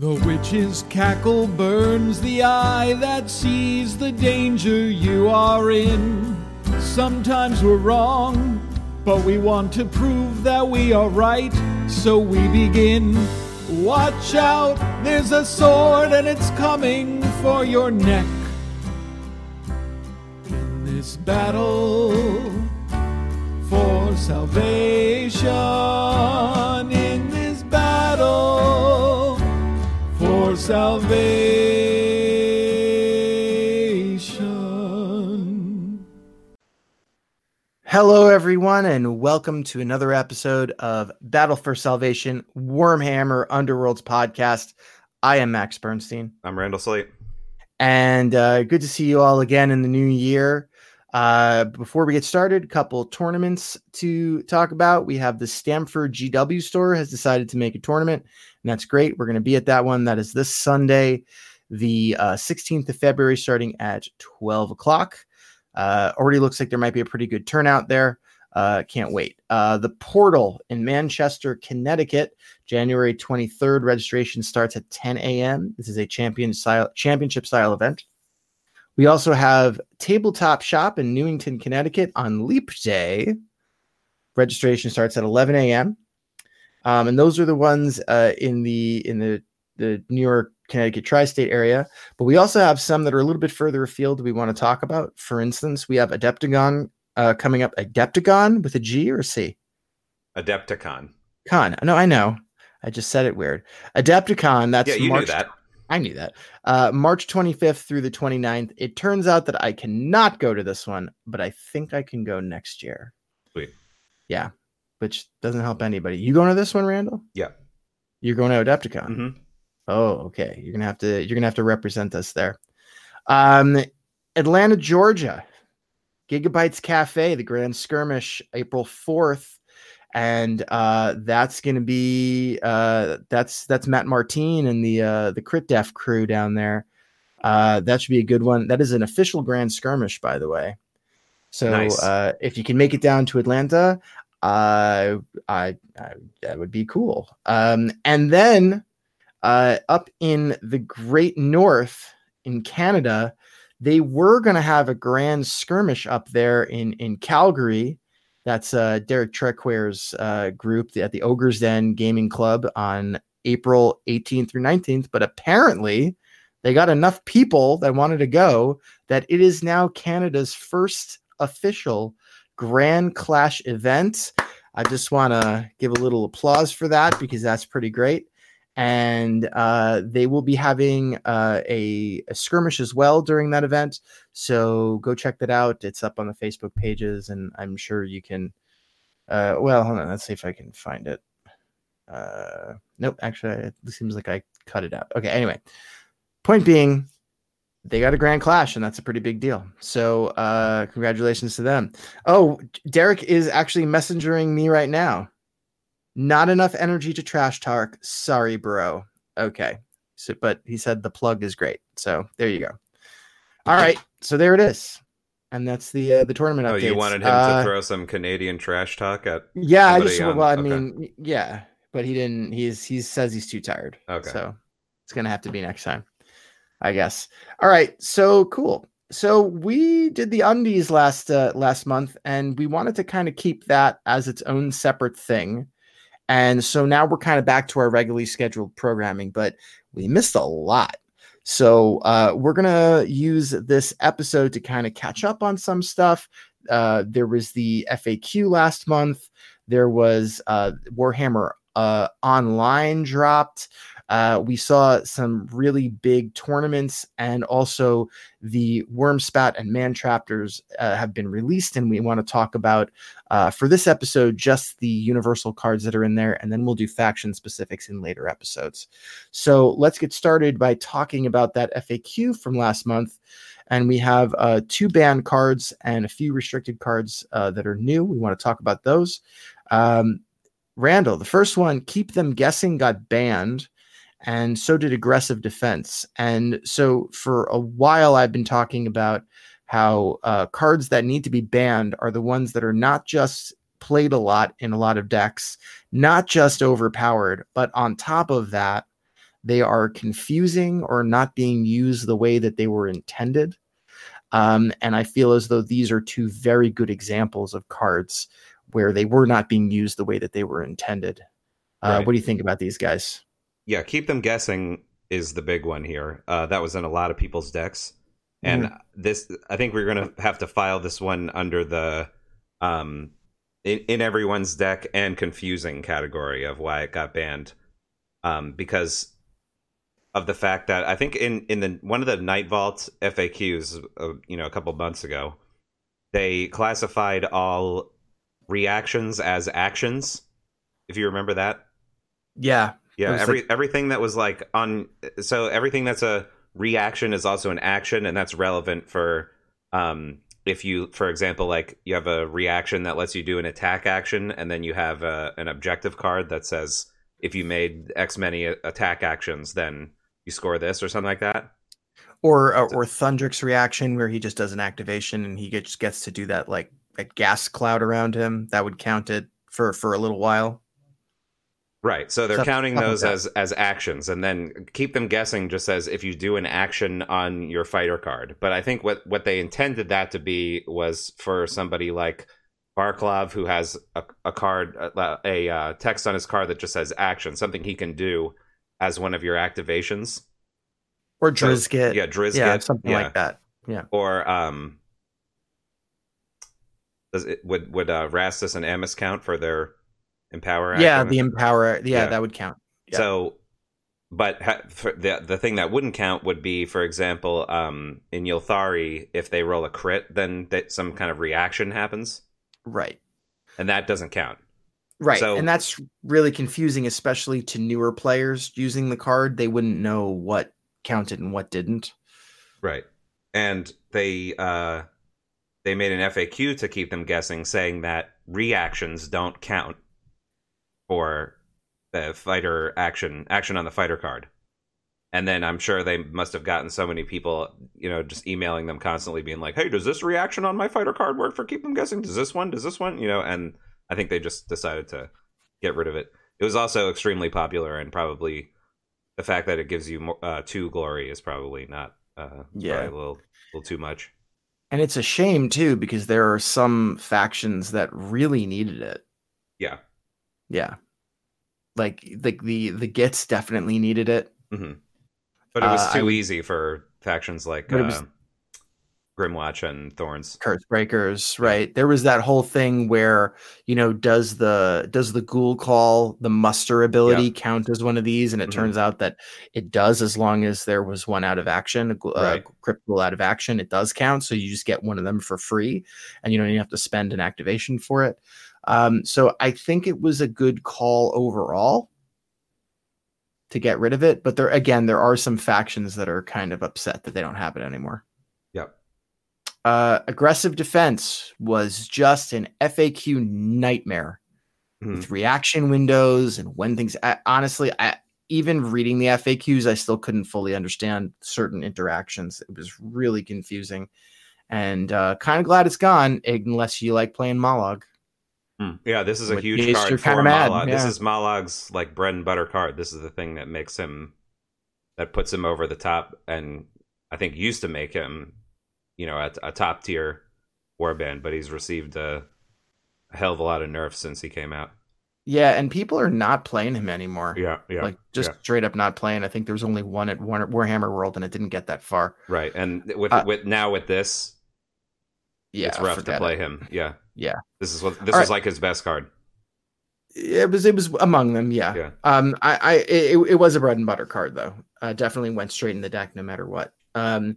The witch's cackle burns the eye that sees the danger you are in. Sometimes we're wrong, but we want to prove that we are right, so we begin. Watch out, there's a sword and it's coming for your neck. In this battle for salvation, salvation. Hello, everyone, and welcome to another episode of Battle for Salvation Warhammer Underworlds podcast. I am Max Bernstein, I'm Randall Slate. and uh, good to see you all again in the new year. Uh, before we get started, a couple tournaments to talk about. We have the Stamford GW store has decided to make a tournament, and that's great. We're going to be at that one. That is this Sunday, the uh, 16th of February, starting at 12 o'clock. Uh, already looks like there might be a pretty good turnout there. Uh, can't wait. Uh, the Portal in Manchester, Connecticut, January 23rd. Registration starts at 10 a.m. This is a champion style, championship style event. We also have Tabletop Shop in Newington, Connecticut on Leap Day. Registration starts at 11 a.m. Um, and those are the ones uh, in the in the the New York, Connecticut tri-state area. But we also have some that are a little bit further afield we want to talk about. For instance, we have Adeptagon uh, coming up. Adeptagon with a G or a C? Adepticon. Con. No, I know. I just said it weird. Adepticon. That's yeah, you March knew that. I knew that. Uh, March 25th through the 29th. It turns out that I cannot go to this one, but I think I can go next year. Sweet. Yeah, which doesn't help anybody. You going to this one, Randall? Yeah. You're going to Adepticon. hmm Oh, okay. You're gonna have to. You're gonna have to represent us there. Um, Atlanta, Georgia, Gigabytes Cafe, the Grand Skirmish, April 4th, and uh, that's gonna be uh, that's that's Matt Martine and the uh, the Crit Def crew down there. Uh, that should be a good one. That is an official Grand Skirmish, by the way. So Nice. uh, if you can make it down to Atlanta, uh, I, I that would be cool. Um, and then uh, up in the Great North in Canada, they were going to have a grand skirmish up there in in Calgary. That's uh, Derek Trequare's uh, group at the Ogres Den Gaming Club on April 18th through 19th. But apparently, they got enough people that wanted to go that it is now Canada's first official Grand Clash event. I just want to give a little applause for that because that's pretty great and uh, they will be having uh, a, a skirmish as well during that event. So go check that out. It's up on the Facebook pages, and I'm sure you can. Uh, well, hold on. Let's see if I can find it. Uh, nope, actually, it seems like I cut it out. Okay, anyway, point being, they got a grand clash, and that's a pretty big deal. So, uh, congratulations to them. Oh, Derek is actually messengering me right now. Not enough energy to trash talk. Sorry, bro. Okay. So, but he said the plug is great. So there you go. All right. So there it is. And that's the uh, the tournament Oh, updates. you wanted him Uh, to throw some Canadian trash talk at? Yeah, I just on- well, I okay. mean, yeah, but he didn't. He's he says he's too tired. Okay. So it's gonna have to be next time, I guess. All right. So cool. So we did the undies last uh, last month, and we wanted to kind of keep that as its own separate thing. And so now we're kind of back to our regularly scheduled programming, but we missed a lot. So uh, we're gonna use this episode to kind of catch up on some stuff. Uh, there was the FAQ last month. There was uh, Warhammer uh, Online dropped. Uh, we saw some really big tournaments, and also the Wurmspat and Mantrappers uh, have been released, and we want to talk about uh, for this episode just the universal cards that are in there, and then we'll do faction specifics in later episodes. So let's get started by talking about that FAQ from last month. And we have uh, two banned cards and a few restricted cards uh, that are new. We want to talk about those. Um, Randall, the first one, Keep Them Guessing, got banned, and so did Aggressive Defense. And so for a while, I've been talking about how uh, cards that need to be banned are the ones that are not just played a lot in a lot of decks, not just overpowered, but on top of that, they are confusing or not being used the way that they were intended. Um, and I feel as though these are two very good examples of cards where they were not being used the way that they were intended. Uh, Right. What do you think about these guys? Yeah, keep them guessing is the big one here. Uh, that was in a lot of people's decks, and this I think we're gonna have to file this one under the um in, in everyone's deck and confusing category of why it got banned, um because of the fact that I think in in the one of the Night Vault FAQs, uh, you know, a couple months ago, they classified all reactions as actions. If you remember that. Yeah, Yeah, every everything that was like on so everything that's a reaction is also an action and that's relevant for um if you for example like you have a reaction that lets you do an attack action and then you have a, an objective card that says if you made x many attack actions then you score this or something like that. or uh, or Thundrik's reaction where he just does an activation and he gets gets to do that like a gas cloud around him. That would count it for for a little while. Right. So they're Stuff- counting like those as as actions and then keep them guessing just as if you do an action on your fighter card. But I think what what they intended that to be was for somebody like Barklov who has a, a card a, a uh, text on his card that just says action, something he can do as one of your activations. Or So, Drizzt. yeah, Drizzt, yeah, something yeah. like that. Yeah. Or um does it would would uh Rastus and Ammis count for their empower Yeah, the empower. Yeah, Yeah. that would count. Yeah. So, but ha- for the the thing that wouldn't count would be, for example, um, in Ylthari, if they roll a crit, then that some kind of reaction happens, Right. and that doesn't count. Right. So- and that's really confusing, especially to newer players using the card. They wouldn't know what counted and what didn't. Right. And they uh, they made an FAQ to keep them guessing, saying that reactions don't count for the fighter action action on the fighter card. And then I'm sure they must have gotten so many people, you know, just emailing them constantly, being like, "Hey, does this reaction on my fighter card work for keep them guessing? Does this one? Does this one? You know?" And I think they just decided to get rid of it. It was also extremely popular, and probably the fact that it gives you more, uh, two glory is probably not, uh, Yeah. probably a little, little too much. And it's a shame too, because there are some factions that really needed it. Yeah. Yeah. Like like the the Gitz definitely needed it. hmm But it was Uh, too would- easy for factions like uh, was- Grymwatch and Thorns. curse breakers right there was that whole thing where you know does the does the ghoul call the muster ability count as one of these and it Mhm. turns out that it does as long as there was one out of action a uh, Right. crypt ghoul out of action it does count so you just get one of them for free and you don't even have to spend an activation for it um, so i think it was a good call overall to get rid of it but there again there are some factions that are kind of upset that they don't have it anymore Yep. uh, aggressive defense was just an FAQ nightmare Mhm. with reaction windows and when things. I, honestly, I even reading the FAQs, I still couldn't fully understand certain interactions. It was really confusing, and uh, kind of glad it's gone. Unless you like playing Mollog. Hmm. Yeah, this is a Which huge card for Mollog. This is Mollog's like bread and butter card. This is the thing that makes him that puts him over the top, and I think used to make him, you know, a, a top tier warband. But he's received a, a hell of a lot of nerfs since he came out. Yeah, and people are not playing him anymore. Yeah, yeah, like just yeah. straight up not playing. I think there was only one at War- Warhammer World, and it didn't get that far. right. And with Uh, with now with this, Yeah, it's rough to play it. him. Yeah, Yeah. This is what this All was right. like his best card. It was it was among them, yeah. Yeah. Um, I, I it, it was a bread and butter card though. Uh, definitely went straight in the deck no matter what. Um,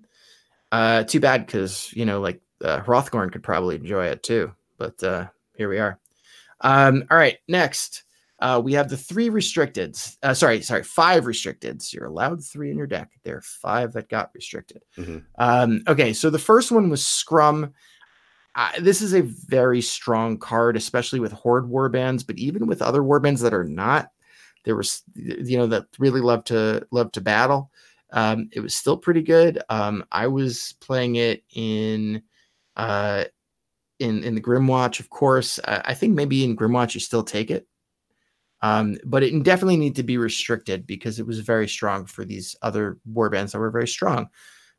uh, too bad because you know like uh, Hrothgorn could probably enjoy it too, but uh, here we are. Um, all right, next uh, we have the three restricteds. Uh, sorry, sorry, five restricteds. You're allowed three in your deck. There are five that got restricted. Mhm. Um, okay, so the first one was Scrum. This is a very strong card, especially with Horde warbands, but even with other warbands that are not, there was you know that really love to love to battle. Um, it was still pretty good. Um, I was playing it in uh, in in the Grymwatch, of course. I, I think maybe in Grymwatch you still take it. Um, but it definitely need to be restricted because it was very strong for these other warbands that were very strong.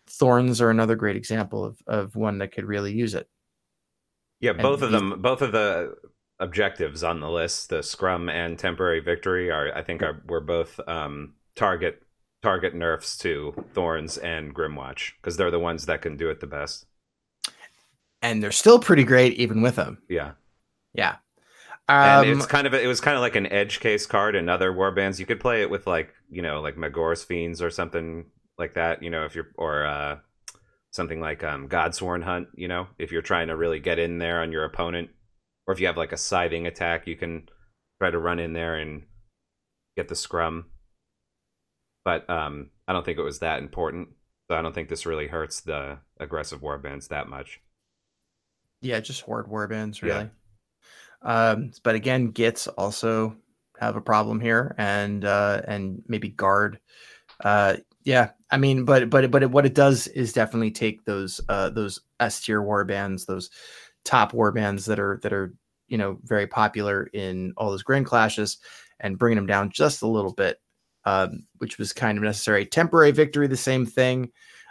Thorns are another great example of of one that could really use it. Yeah, And both of them, both of the objectives on the list, the scrum and temporary victory, are I think are were both um, target target nerfs to Thorns and Grymwatch because they're the ones that can do it the best. And they're still pretty great even with them. Yeah, Yeah. and Um, it's kind of it was kind of like an edge case card in other warbands. You could play it with like you know like Magore's fiends or something like that. You know if you're or uh, something like um, Godsworn Hunt. You know if you're trying to really get in there on your opponent, or if you have like a scything attack, you can try to run in there and get the scrum. But um, I don't think it was that important. So I don't think this really hurts the aggressive warbands that much. yeah, just horde warbands, really. Yeah. Um, but again, Gitz also have a problem here, and uh, and maybe guard. Uh, yeah, I mean, but but but it, what it does is definitely take those uh those S tier warbands, those top warbands that are that are you know very popular in all those grand clashes, and bringing them down just a little bit, um, which was kind of necessary. Temporary victory, the same thing.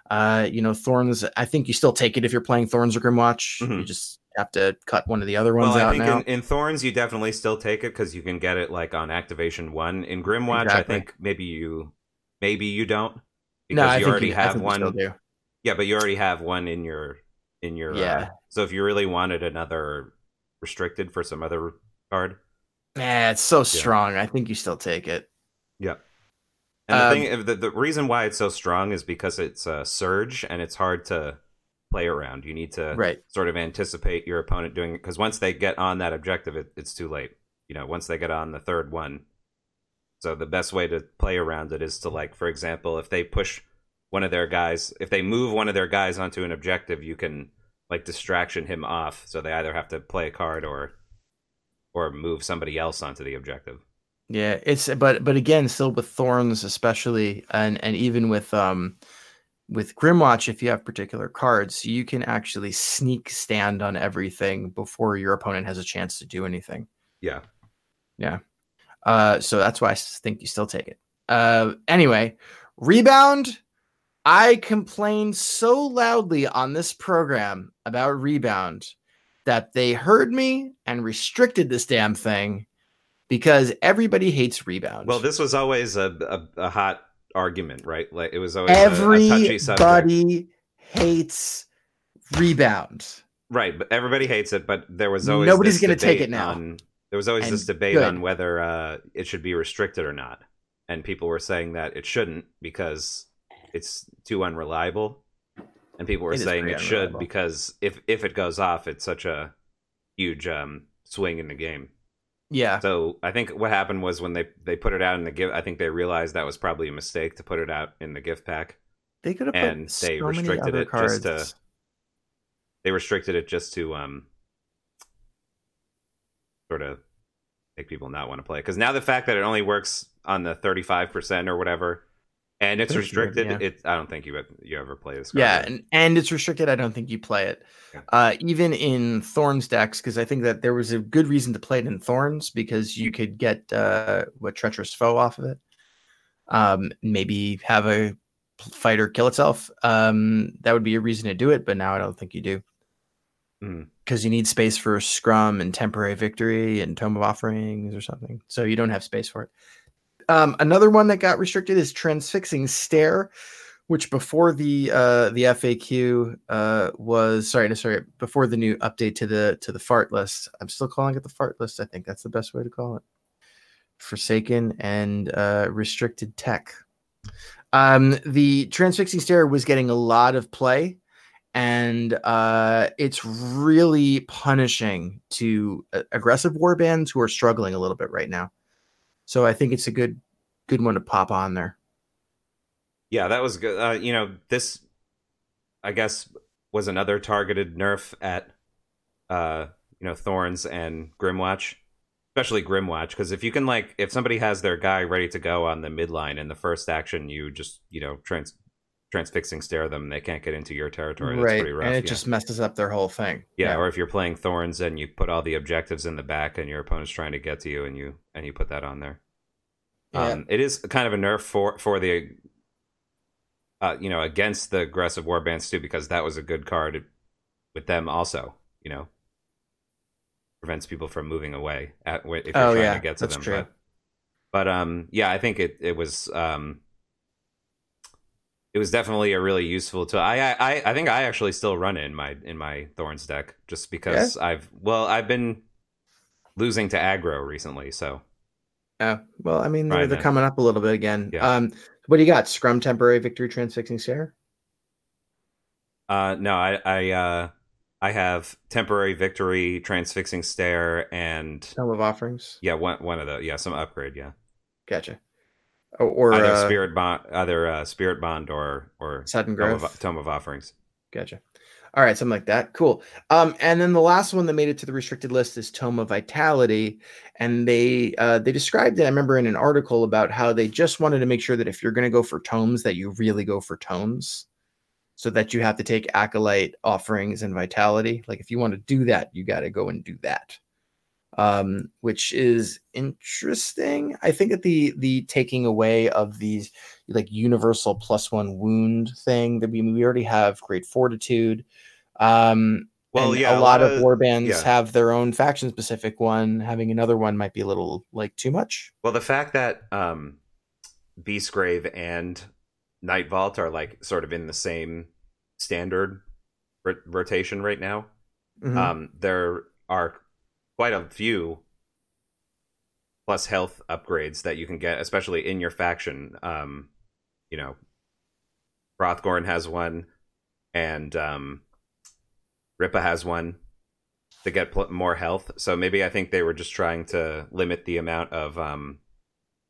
Uh, you know, Thorns. I think you still take it if you're playing Thorns or Grymwatch. You Mhm. just have to cut one of the other ones well, I out think now. in, in Thorns you definitely still take it because you can get it like on activation one. In Grymwatch, Exactly. I think maybe you maybe you don't because no, I you think already you, have one. Yeah, but you already have one in your in your. Yeah. Uh, so if you really wanted another restricted for some other card, Man, it's so strong. I think you still take it. yeah. And the Um, thing, the, the reason why it's so strong is because it's a surge and it's hard to play around. You need to Right. sort of anticipate your opponent doing it because once they get on that objective, it, it's too late. You know, once they get on the third one. So the best way to play around it is to like, for example, if they push one of their guys, if they move one of their guys onto an objective, you can like distraction him off. So they either have to play a card or or move somebody else onto the objective. Yeah, it's but but again, still with thorns, especially, and and even with um with Grymwatch, if you have particular cards, you can actually sneak stand on everything before your opponent has a chance to do anything. Yeah. Yeah. Uh, so that's why I think you still take it. Uh, anyway, rebound. I complained so loudly on this program about rebound that they heard me and restricted this damn thing because everybody hates rebound. Well, this was always a a, a hot argument, right? Like it was always a, a everybody hates rebound. Right, but everybody hates it. But there was always Nobody's gonna take it now. On, there was always this debate good. on whether uh, it should be restricted or not, and people were saying that it shouldn't because it's too unreliable, and people were It saying it should because if if it goes off, it's such a huge um, swing in the game. Yeah, So I think what happened was when they they put it out in the gift, I think they realized that was probably a mistake to put it out in the gift pack. they could have put and so they many restricted it just to- They restricted it just to um sort of make people not want to play because now the fact that it only works on the 35% or whatever and it's restricted yeah. it i don't think you you ever play this card. Yeah, and, and it's restricted. I don't think you play it. Yeah. Uh, even in Thorns decks, because I think that there was a good reason to play it in Thorns because you could get uh, what treacherous foe off of it. Um, maybe have a fighter kill itself. Um, that would be a reason to do it, but now I don't think you do. Mhm. Because you need space for Scrum and Temporary Victory and Tome of Offerings or something. So you don't have space for it. Um, another one that got restricted is Transfixing Stare, which before the uh, the FAQ uh, was sorry, no, sorry, before the new update to the to the fart list. I'm still calling it the fart list. I think that's the best way to call it. Forsaken and uh, restricted tech. Um, the transfixing stare was getting a lot of play, and uh, it's really punishing to uh, aggressive warbands who are struggling a little bit right now. So I think it's a good good one to pop on there. yeah that was good uh, you know this i guess was another targeted nerf at uh you know thorns and grymwatch especially grymwatch because if you can like if somebody has their guy ready to go on the midline in the first action you just you know trans transfixing stare them, they can't get into your territory. That's right, pretty rough. and it yeah. just messes up their whole thing. yeah, or if you're playing thorns and you put all the objectives in the back and your opponent's trying to get to you and you and you put that on there. Yeah. Um, it is kind of a nerf for for the uh, you know against the aggressive warbands too because that was a good card with them also. You know, prevents people from moving away at if you're Oh, trying yeah, to get to that's them. true. But, but um, yeah, I think it it was um, it was definitely a really useful tool. I I I think I actually still run it in my in my thorns deck just because I've well I've been losing to aggro recently, so Yeah. Well, I mean, they're, they're coming up a little bit again. Yeah. Um, what do you got? Scrum temporary victory transfixing stare. Uh, no, I I uh, I have temporary victory, transfixing stare, and Tome of offerings. yeah, one one of the yeah some upgrade, yeah, Gotcha. Or either uh, spirit bond, either uh, spirit bond or or sudden tome growth. of, tome of offerings. Gotcha. All right, something like that. Cool. Um, and then the last one that made it to the restricted list is Tome of Vitality, and they uh, they described it. I remember in an article about how they just wanted to make sure that if you're going to go for tomes, that you really go for tomes, so that you have to take acolyte offerings and vitality. Like if you want to do that, you got to go and do that. Um, which is interesting. I think that the the taking away of these like universal plus one wound thing that we we already have great fortitude. Um, Well, yeah, a, lot, of war bands yeah. have their own faction specific one. Having another one might be a little like too much. Well, the fact that um, Beastgrave and Night Vault are like sort of in the same standard rot- rotation right now. Mhm. Um, there are quite a few plus health upgrades that you can get, especially in your faction. Um, you know, Hrothgorn has one, and um, Rippa has one to get pl- more health. So maybe I think they were just trying to limit the amount of um,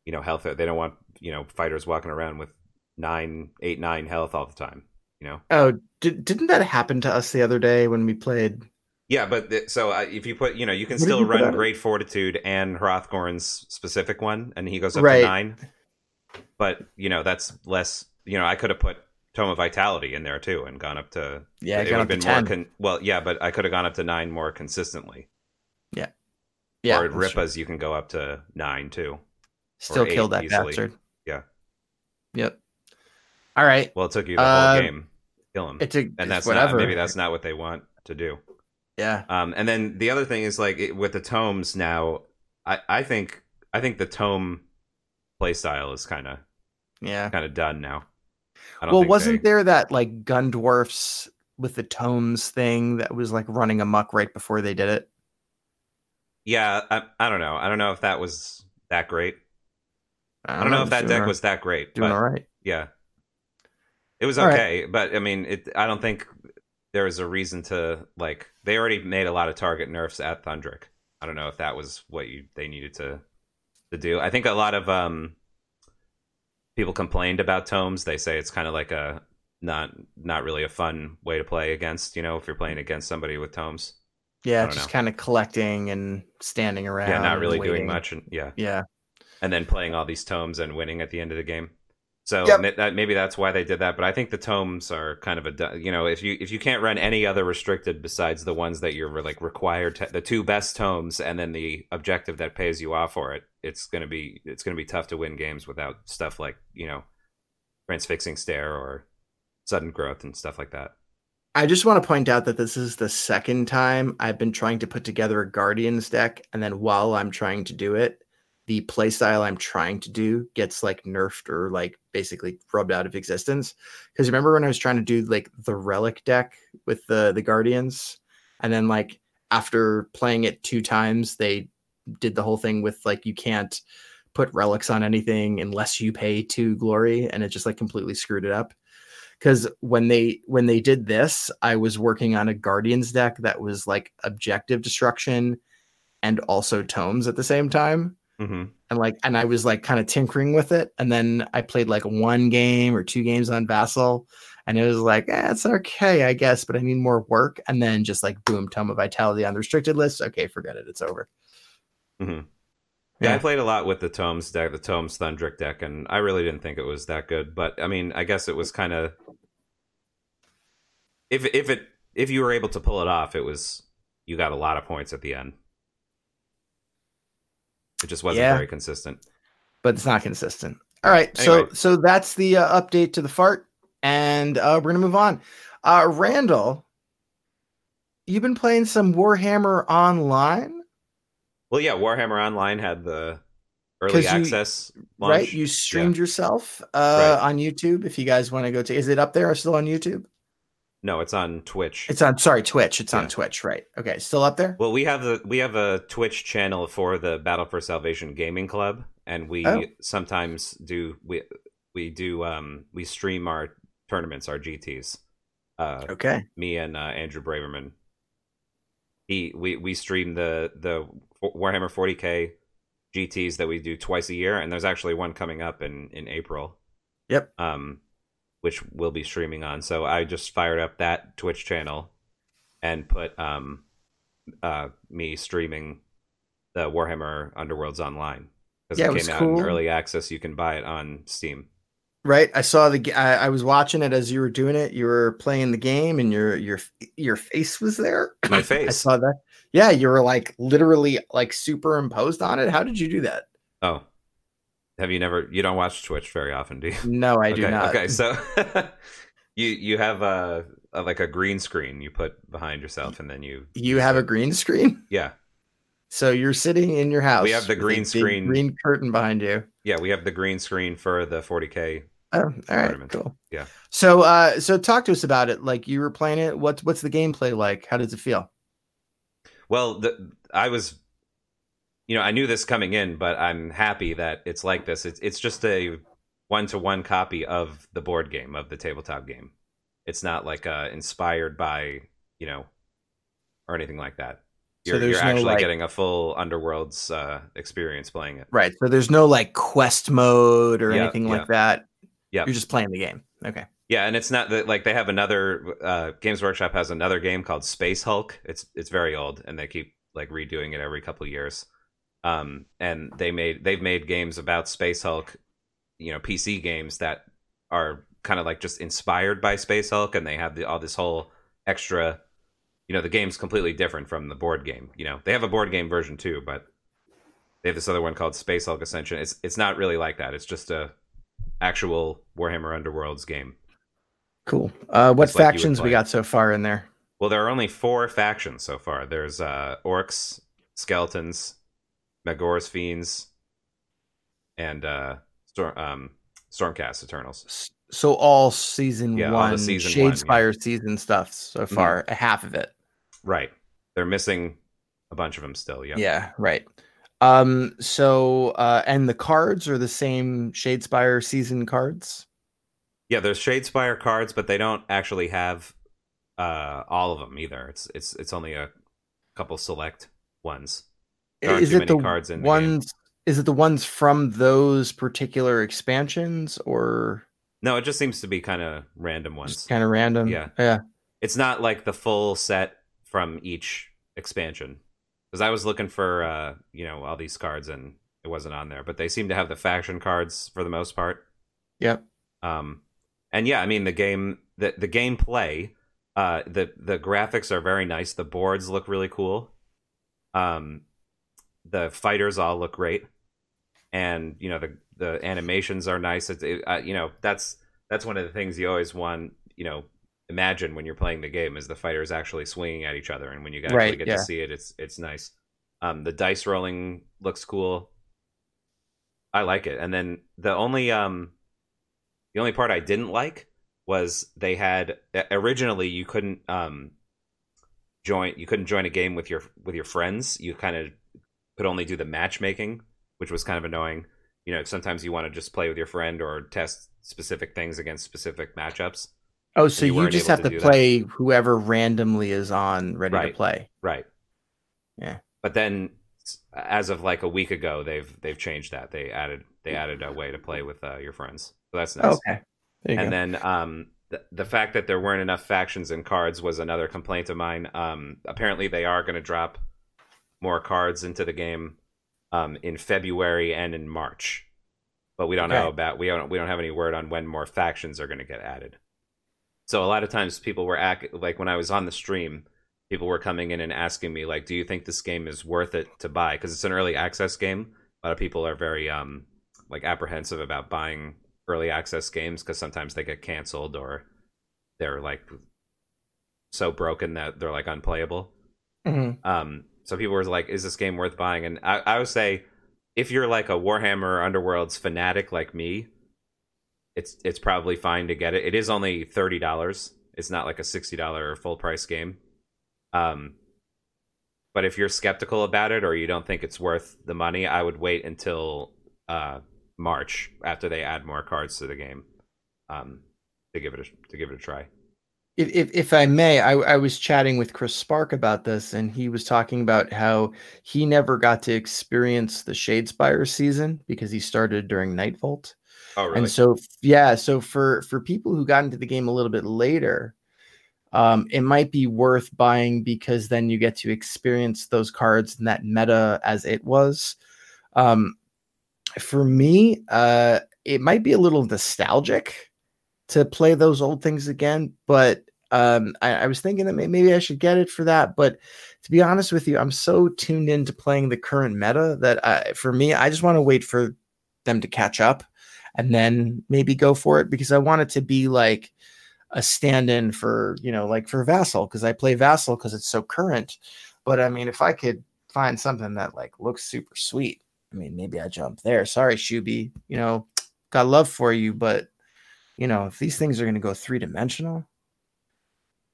you know, health. They don't want you know fighters walking around with nine, eight, nine health all the time. You know. oh, did, didn't that happen to us the other day when we played? Yeah, but th- so uh, if you put, you know, you can What still you run? Great Fortitude and Hrothgorn's specific one, and he goes up Right. to nine. But you know, that's less. You know, I could have put Tome of Vitality in there too, and gone up to. Yeah, it would have to been more. Con- well, yeah, but I could have gone up to nine more consistently. Yeah, yeah. or that's true. Rippa's, you can go up to nine too. still kill that easily. bastard. Yeah. Yep. All right. Well, it took you the Uh, whole game, kill him, It's a and that's whatever. not maybe that's not what they want to do. Yeah. Um, and then the other thing is like it, with the tomes now, I, I think I think the tome playstyle is kind of Yeah. kind of done now. I don't Well, wasn't they- there that like gun dwarfs with the tomes thing that was like running amok right before they did it? Yeah, I, I don't know. I don't know if that was that great. I don't know if that deck was that great. doing all right. yeah, it was All right. okay. But I mean, it. I don't think there was a reason to like. They already made a lot of target nerfs at Thundrik. I don't know if that was what you they needed to to do. I think a lot of um people complained about tomes. They say it's kind of like a not not really a fun way to play against. You know, if you're playing against somebody with tomes. Yeah, just kind of collecting and standing around. yeah, not really doing much. And yeah, Yeah. and then playing all these tomes and winning at the end of the game. So Yep. that, maybe that's why they did that. But I think the tomes are kind of a you know if you if you can't run any other restricted besides the ones that you're like required to the two best tomes and then the objective that pays you off for it, it's gonna be it's gonna be tough to win games without stuff like you know transfixing stare or sudden growth and stuff like that. I just want to point out that this is the second time I've been trying to put together a Guardians deck, and then while I'm trying to do it, the playstyle I'm trying to do gets like nerfed or like basically rubbed out of existence. Because remember when I was trying to do like the relic deck with the the Guardians, and then like after playing it two times, they did the whole thing with like you can't put relics on anything unless you pay two glory, and it just like completely screwed it up. Because when they when they did this i was working on a guardians deck that was like objective destruction and also tomes at the same time Mm-hmm. and like and i was like kind of tinkering with it and then i played like one game or two games on vassal and it was like eh, it's okay i guess but i need more work and then just like boom tome of vitality on the restricted list okay forget it it's over Mm-hmm. Yeah, I played a lot with the Tomes deck, the Tomes Thundrik deck, and I really didn't think it was that good. But I mean, I guess it was kind of if if it if you were able to pull it off, it was you got a lot of points at the end. It just wasn't Yeah. very consistent. but it's not consistent. All right, so Anyway. so that's the uh, update to the fart, and uh, we're gonna move on. Uh, Randall, you've been playing some Warhammer Online, Well, yeah, Warhammer Online had the early you- access launch. right? You streamed yourself uh, on YouTube. If you guys want to go to, is it up there or still on YouTube? No, it's on Twitch. It's on. Sorry, Twitch. It's on Twitch. Right. Okay. Still up there. Well, we have the we have a Twitch channel for the Battle for Salvation Gaming Club, and we Oh. sometimes do we we do um we stream our tournaments, our GTS. Uh, Okay. me and uh, Andrew Braverman. He we we stream the the Warhammer 40k GTS that we do twice a year, and there's actually one coming up in in April. Yep. Um, which we'll be streaming on. So I just fired up that Twitch channel and put um uh me streaming the Warhammer Underworlds online because Yeah, it it was came out cool. in early access. You can buy it on Steam. Right. I saw the. I was watching it as you were doing it. You were playing the game, and your your your face was there. My face. I saw that. Yeah, you were like literally like superimposed on it. How did you do that? Oh, have you never? You don't watch Twitch very often, do you? No, I do not. Okay, so you you have a, a like a green screen you put behind yourself, and then you You have a green screen, yeah so you're sitting in your house. We have the green screen. green curtain behind you. yeah we have the green screen for the 40k. Oh, all right, Tournament. cool. Yeah. So, uh, so talk to us about it. Like you were playing it. What's what's the gameplay like? How does it feel? Well, the, I was, you know, I knew this coming in, but I'm happy that it's like this. It's it's just a one to one copy of the board game of the tabletop game. It's not like uh, inspired by you know, or anything like that. You're, there's you're no, actually like- getting a full Underworlds uh, experience playing it. Right. So there's no like quest mode or Yeah, anything yeah. like that. Yeah. You're just playing the game. Okay. Yeah, and it's not that like they have another uh, Games Workshop has another game called Space Hulk. It's it's very old, and they keep like redoing it every couple years. Um, and they made they've made games about Space Hulk, you know, PC games that are kind of like just inspired by Space Hulk, and they have the, all this whole extra. You know, the game's completely different from the board game. You know, they have a board game version too, but they have this other one called Space Hulk Ascension. It's it's not really like that. It's just a actual Warhammer Underworlds game. Cool. Uh, what Just like factions we got so far in there? Well, there are only four factions so far. There's uh, orcs, skeletons, Magore's fiends, and uh, Storm, um, Stormcast Eternals. So all season Yeah, all one, season one, yeah. Mm-hmm. Shadespire season stuff so far, a half of it. Right. They're missing a bunch of them still. Yeah. Yeah, right. Um, so uh, and the cards are the same Shadespire season cards. Yeah. There's Shadespire cards, but they don't actually have uh, all of them either. It's it's it's only a couple select ones. There is too it many the cards in the ones? Is it the ones from those particular expansions, or No, it just seems to be kind of random ones. kind of random? Yeah. yeah. it's not like the full set from each expansion because i was looking for uh you know all these cards and it wasn't on there but they seem to have the faction cards for the most part Yep. um and yeah i mean the game the the gameplay uh the the graphics are very nice the boards look really cool um the fighters all look great. And you know the the animations are nice. It's it, uh, you know that's that's one of the things you always want you know imagine when you're playing the game is the fighters actually swinging at each other. And when you actually Right, get yeah. to see it it's it's nice. Um the dice rolling looks cool. I like it. And then the only um the only part i didn't like was they had originally you couldn't um join you couldn't join a game with your with your friends. You kind of could only do the matchmaking which was kind of annoying you know sometimes you want to just play with your friend or test specific things against specific matchups Oh, so you you, just have to to do that. play whoever randomly is on ready to play. right Yeah. but then as of like a week ago they've they've changed that they added they added a way to play with uh, your friends so that's nice Okay. And go. then um the, the fact that there weren't enough factions and cards was another complaint of mine um apparently they are going to drop more cards into the game um in february and in march but we don't know about we don't we don't have any word on when more factions are going to get added So a lot of times people were act like when I was on the stream, people were coming in and asking me like, "Do you think this game is worth it to buy?" Because it's an early access game. A lot of people are very um like apprehensive about buying early access games because sometimes they get canceled or they're like so broken that they're like unplayable. Mhm. Um, so people were like, "Is this game worth buying?" And I, I would say, if you're like a Warhammer Underworlds fanatic like me, it's it's probably fine to get it. It is only thirty dollars. It's not like a sixty dollar full price game. Um, but if you're skeptical about it or you don't think it's worth the money, I would wait until uh, March after they add more cards to the game um, to give it a, to give it a try. If, if, if I may, I, I was chatting with Chris Spark about this, and he was talking about how he never got to experience the Shadespire season because he started during Nightvault. Oh, really? And so, yeah, so for for people who got into the game a little bit later, um, it might be worth buying because then you get to experience those cards and that meta as it was. Um, for me, uh, it might be a little nostalgic to play those old things again, but um, I, I was thinking that maybe I should get it for that. But to be honest with you, I'm so tuned into playing the current meta that I, for me, I just want to wait for them to catch up and then maybe go for it because I want it to be like a stand-in for you know like for Vassal because I play Vassal because it's so current. But I mean, if I could find something that like looks super sweet, I mean, maybe I jump there. Sorry, Shuby, you know, got love for you, but you know, if these things are going to go three dimensional,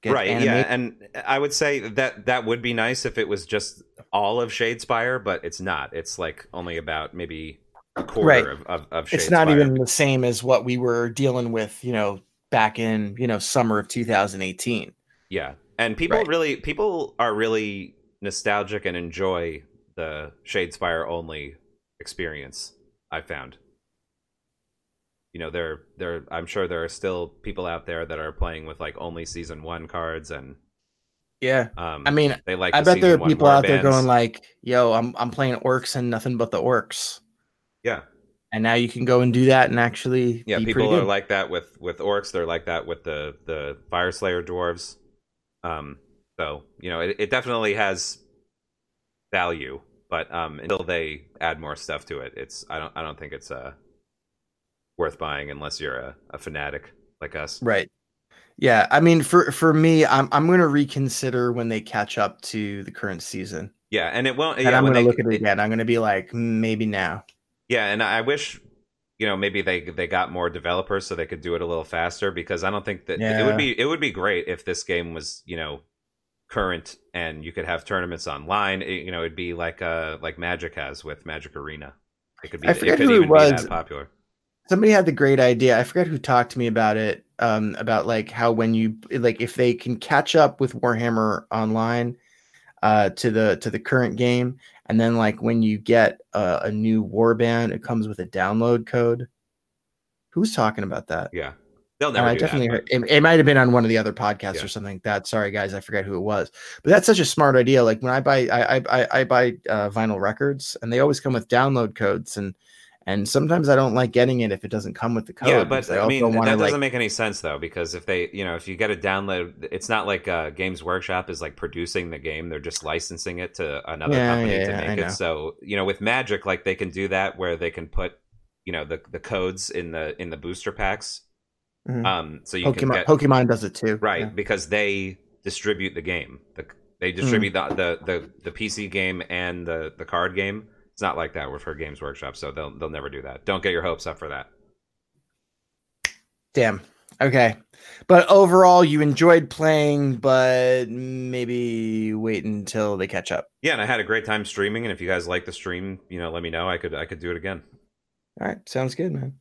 right yeah and i would say that that would be nice if it was just all of shadespire but it's not it's like only about maybe a quarter Right. of, of, of it's not even the same as what we were dealing with, you know, back in you know summer of 2018. yeah and people Right. really people are really nostalgic and enjoy the shadespire only experience i found you know there there i'm sure there are still people out there that are playing with like only season one cards and Yeah, um I mean, they like I bet there are people out there going like, "Yo, I'm I'm playing orcs and nothing but the orcs," yeah. And now you can go and do that and actually yeah people are like that with with orcs. They're like that with the the fire slayer dwarves. Um so you know it, it definitely has value but um until they add more stuff to it it's i don't i don't think it's uh worth buying unless you're a, a fanatic like us right. Yeah, I mean, for for me, I'm I'm going to reconsider when they catch up to the current season, yeah and it won't and yeah I'm going to look at it again. I'm going to be like, "Mm, maybe now. Yeah, and I wish you know maybe they they got more developers so they could do it a little faster because I don't think that it would be it would be great if this game was you know current and you could have tournaments online. It- you know, it'd be like uh like Magic has with Magic Arena. It could be I it forget could who it even be was. that popular. Somebody had the great idea i forget who talked to me about it um about like how when you like if they can catch up with warhammer online uh to the to the current game and then like when you get uh, a new warband it comes with a download code who's talking about that Yeah, they'll never I definitely that. heard it, it might have been on one of the other podcasts Yeah. or something like that. Sorry guys, I forget who it was. But that's such a smart idea. Like when I buy I I, I, I buy uh, vinyl records and they always come with download codes and and sometimes I don't like getting it if it doesn't come with the code. yeah, but I mean also that doesn't like, make any sense though because if they you know if you get a download, it's not like uh, Games Workshop is like producing the game; they're just licensing it to another Yeah, company yeah, to yeah, make it. So you know, with Magic, like they can do that where they can put you know the the codes in the in the booster packs. Mhm. Um, so you can Pokemon get Pokemon does it too. right because they distribute the game. The, they distribute the, the the the PC game and the the card game. It's not like that with her Games Workshop, so they'll they'll never do that. Don't get your hopes up for that. Damn. Okay. But overall you enjoyed playing, but maybe wait until they catch up. Yeah, and I had a great time streaming. And if you guys like the stream, you know, let me know. I could I could do it again. All right, sounds good, man.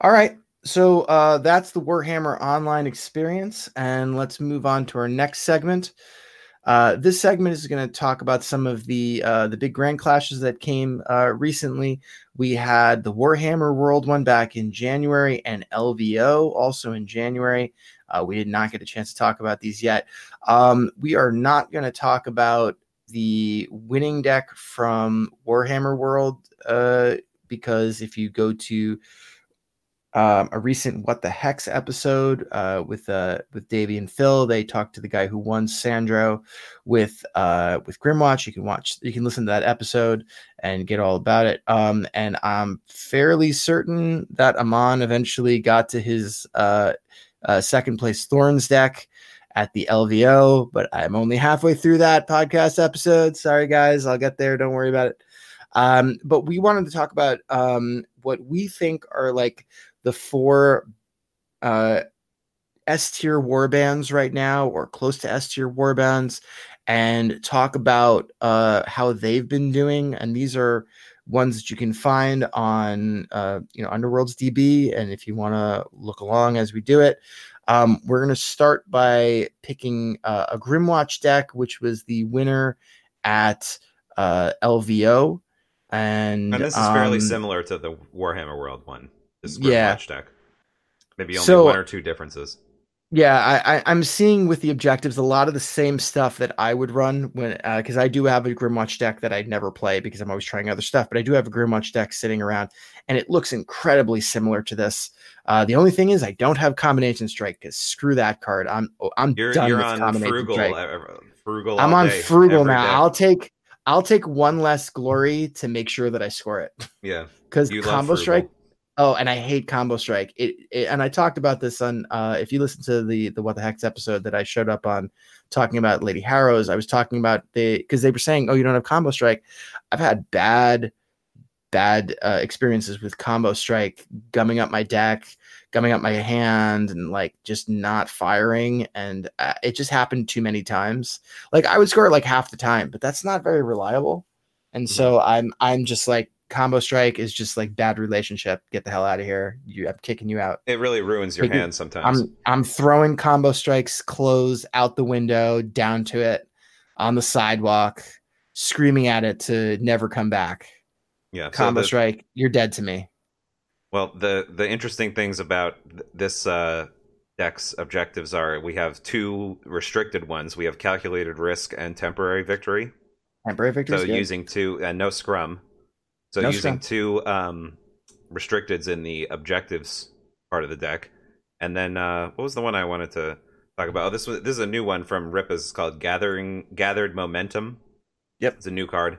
All right, so uh, that's the Warhammer Online experience, and let's move on to our next segment. Uh, this segment is going to talk about some of the uh, the big grand clashes that came uh, recently. We had the Warhammer World one back in January, and LVO also in January. Uh, we did not get a chance to talk about these yet. Um, we are not going to talk about the winning deck from Warhammer World uh, because if you go to um, a recent What the Hex episode uh, with uh, with Davey and Phil. They talked to the guy who won Sandro with uh, with Grymwatch. You can watch, you can listen to that episode and get all about it. Um, and I'm fairly certain that Amon eventually got to his uh, uh, second place Thorns deck at the LVO, but I'm only halfway through that podcast episode. Sorry, guys, I'll get there. Don't worry about it. Um, but we wanted to talk about um, what we think are like the four uh, S tier war bands right now, or close to S tier war bands, and talk about uh, how they've been doing. And these are ones that you can find on uh, you know Underworlds DB. And if you want to look along as we do it, um, we're going to start by picking uh, a Grymwatch deck, which was the winner at uh, LVO. And, and this is fairly um, similar to the Warhammer World one. Grymwatch yeah. deck. Maybe only So- one or two differences. Yeah, I, I, I'm seeing with the objectives a lot of the same stuff that I would run when because I do have a Grymwatch deck that I never play because I'm always trying other stuff. But I do have a Grymwatch deck sitting around, and it looks incredibly similar to this. Uh, the only thing is I don't have Combination Strike because screw that card. I'm oh, I'm You're done you're with on Combination frugal. Strike. uh, frugal. I'm on day, frugal now. day. I'll take I'll take one less glory to make sure that I score it Yeah. because combo strike. Oh, and I hate combo strike. It, it and I talked about this on uh if you listen to the the what the hex episode that I showed up on talking about Lady Harrows, I was talking about the because they were saying, Oh, you don't have combo strike. I've had bad, bad uh, experiences with combo strike gumming up my deck, gumming up my hand, and like just not firing. And uh, it just happened too many times. Like I would score like half the time, but that's not very reliable. And so I'm I'm just like combo strike is just like bad relationship. Get the hell out of here. You I'm kicking you out. It really ruins your hand sometimes. I'm I'm throwing combo strikes clothes out the window, down to it, on the sidewalk, screaming at it to never come back. yeah. so Combo the- strike, you're dead to me. Well, the the interesting things about th- this uh, deck's objectives are we have two restricted ones. We have calculated risk and temporary victory. Temporary victories. so using two and no scrum. So No using two um, restricteds in the objectives part of the deck, and then uh, what was the one I wanted to talk about? Oh, this was this is a new one from Rippa's It's called Gathering Gathered Momentum. Yep. it's a new card.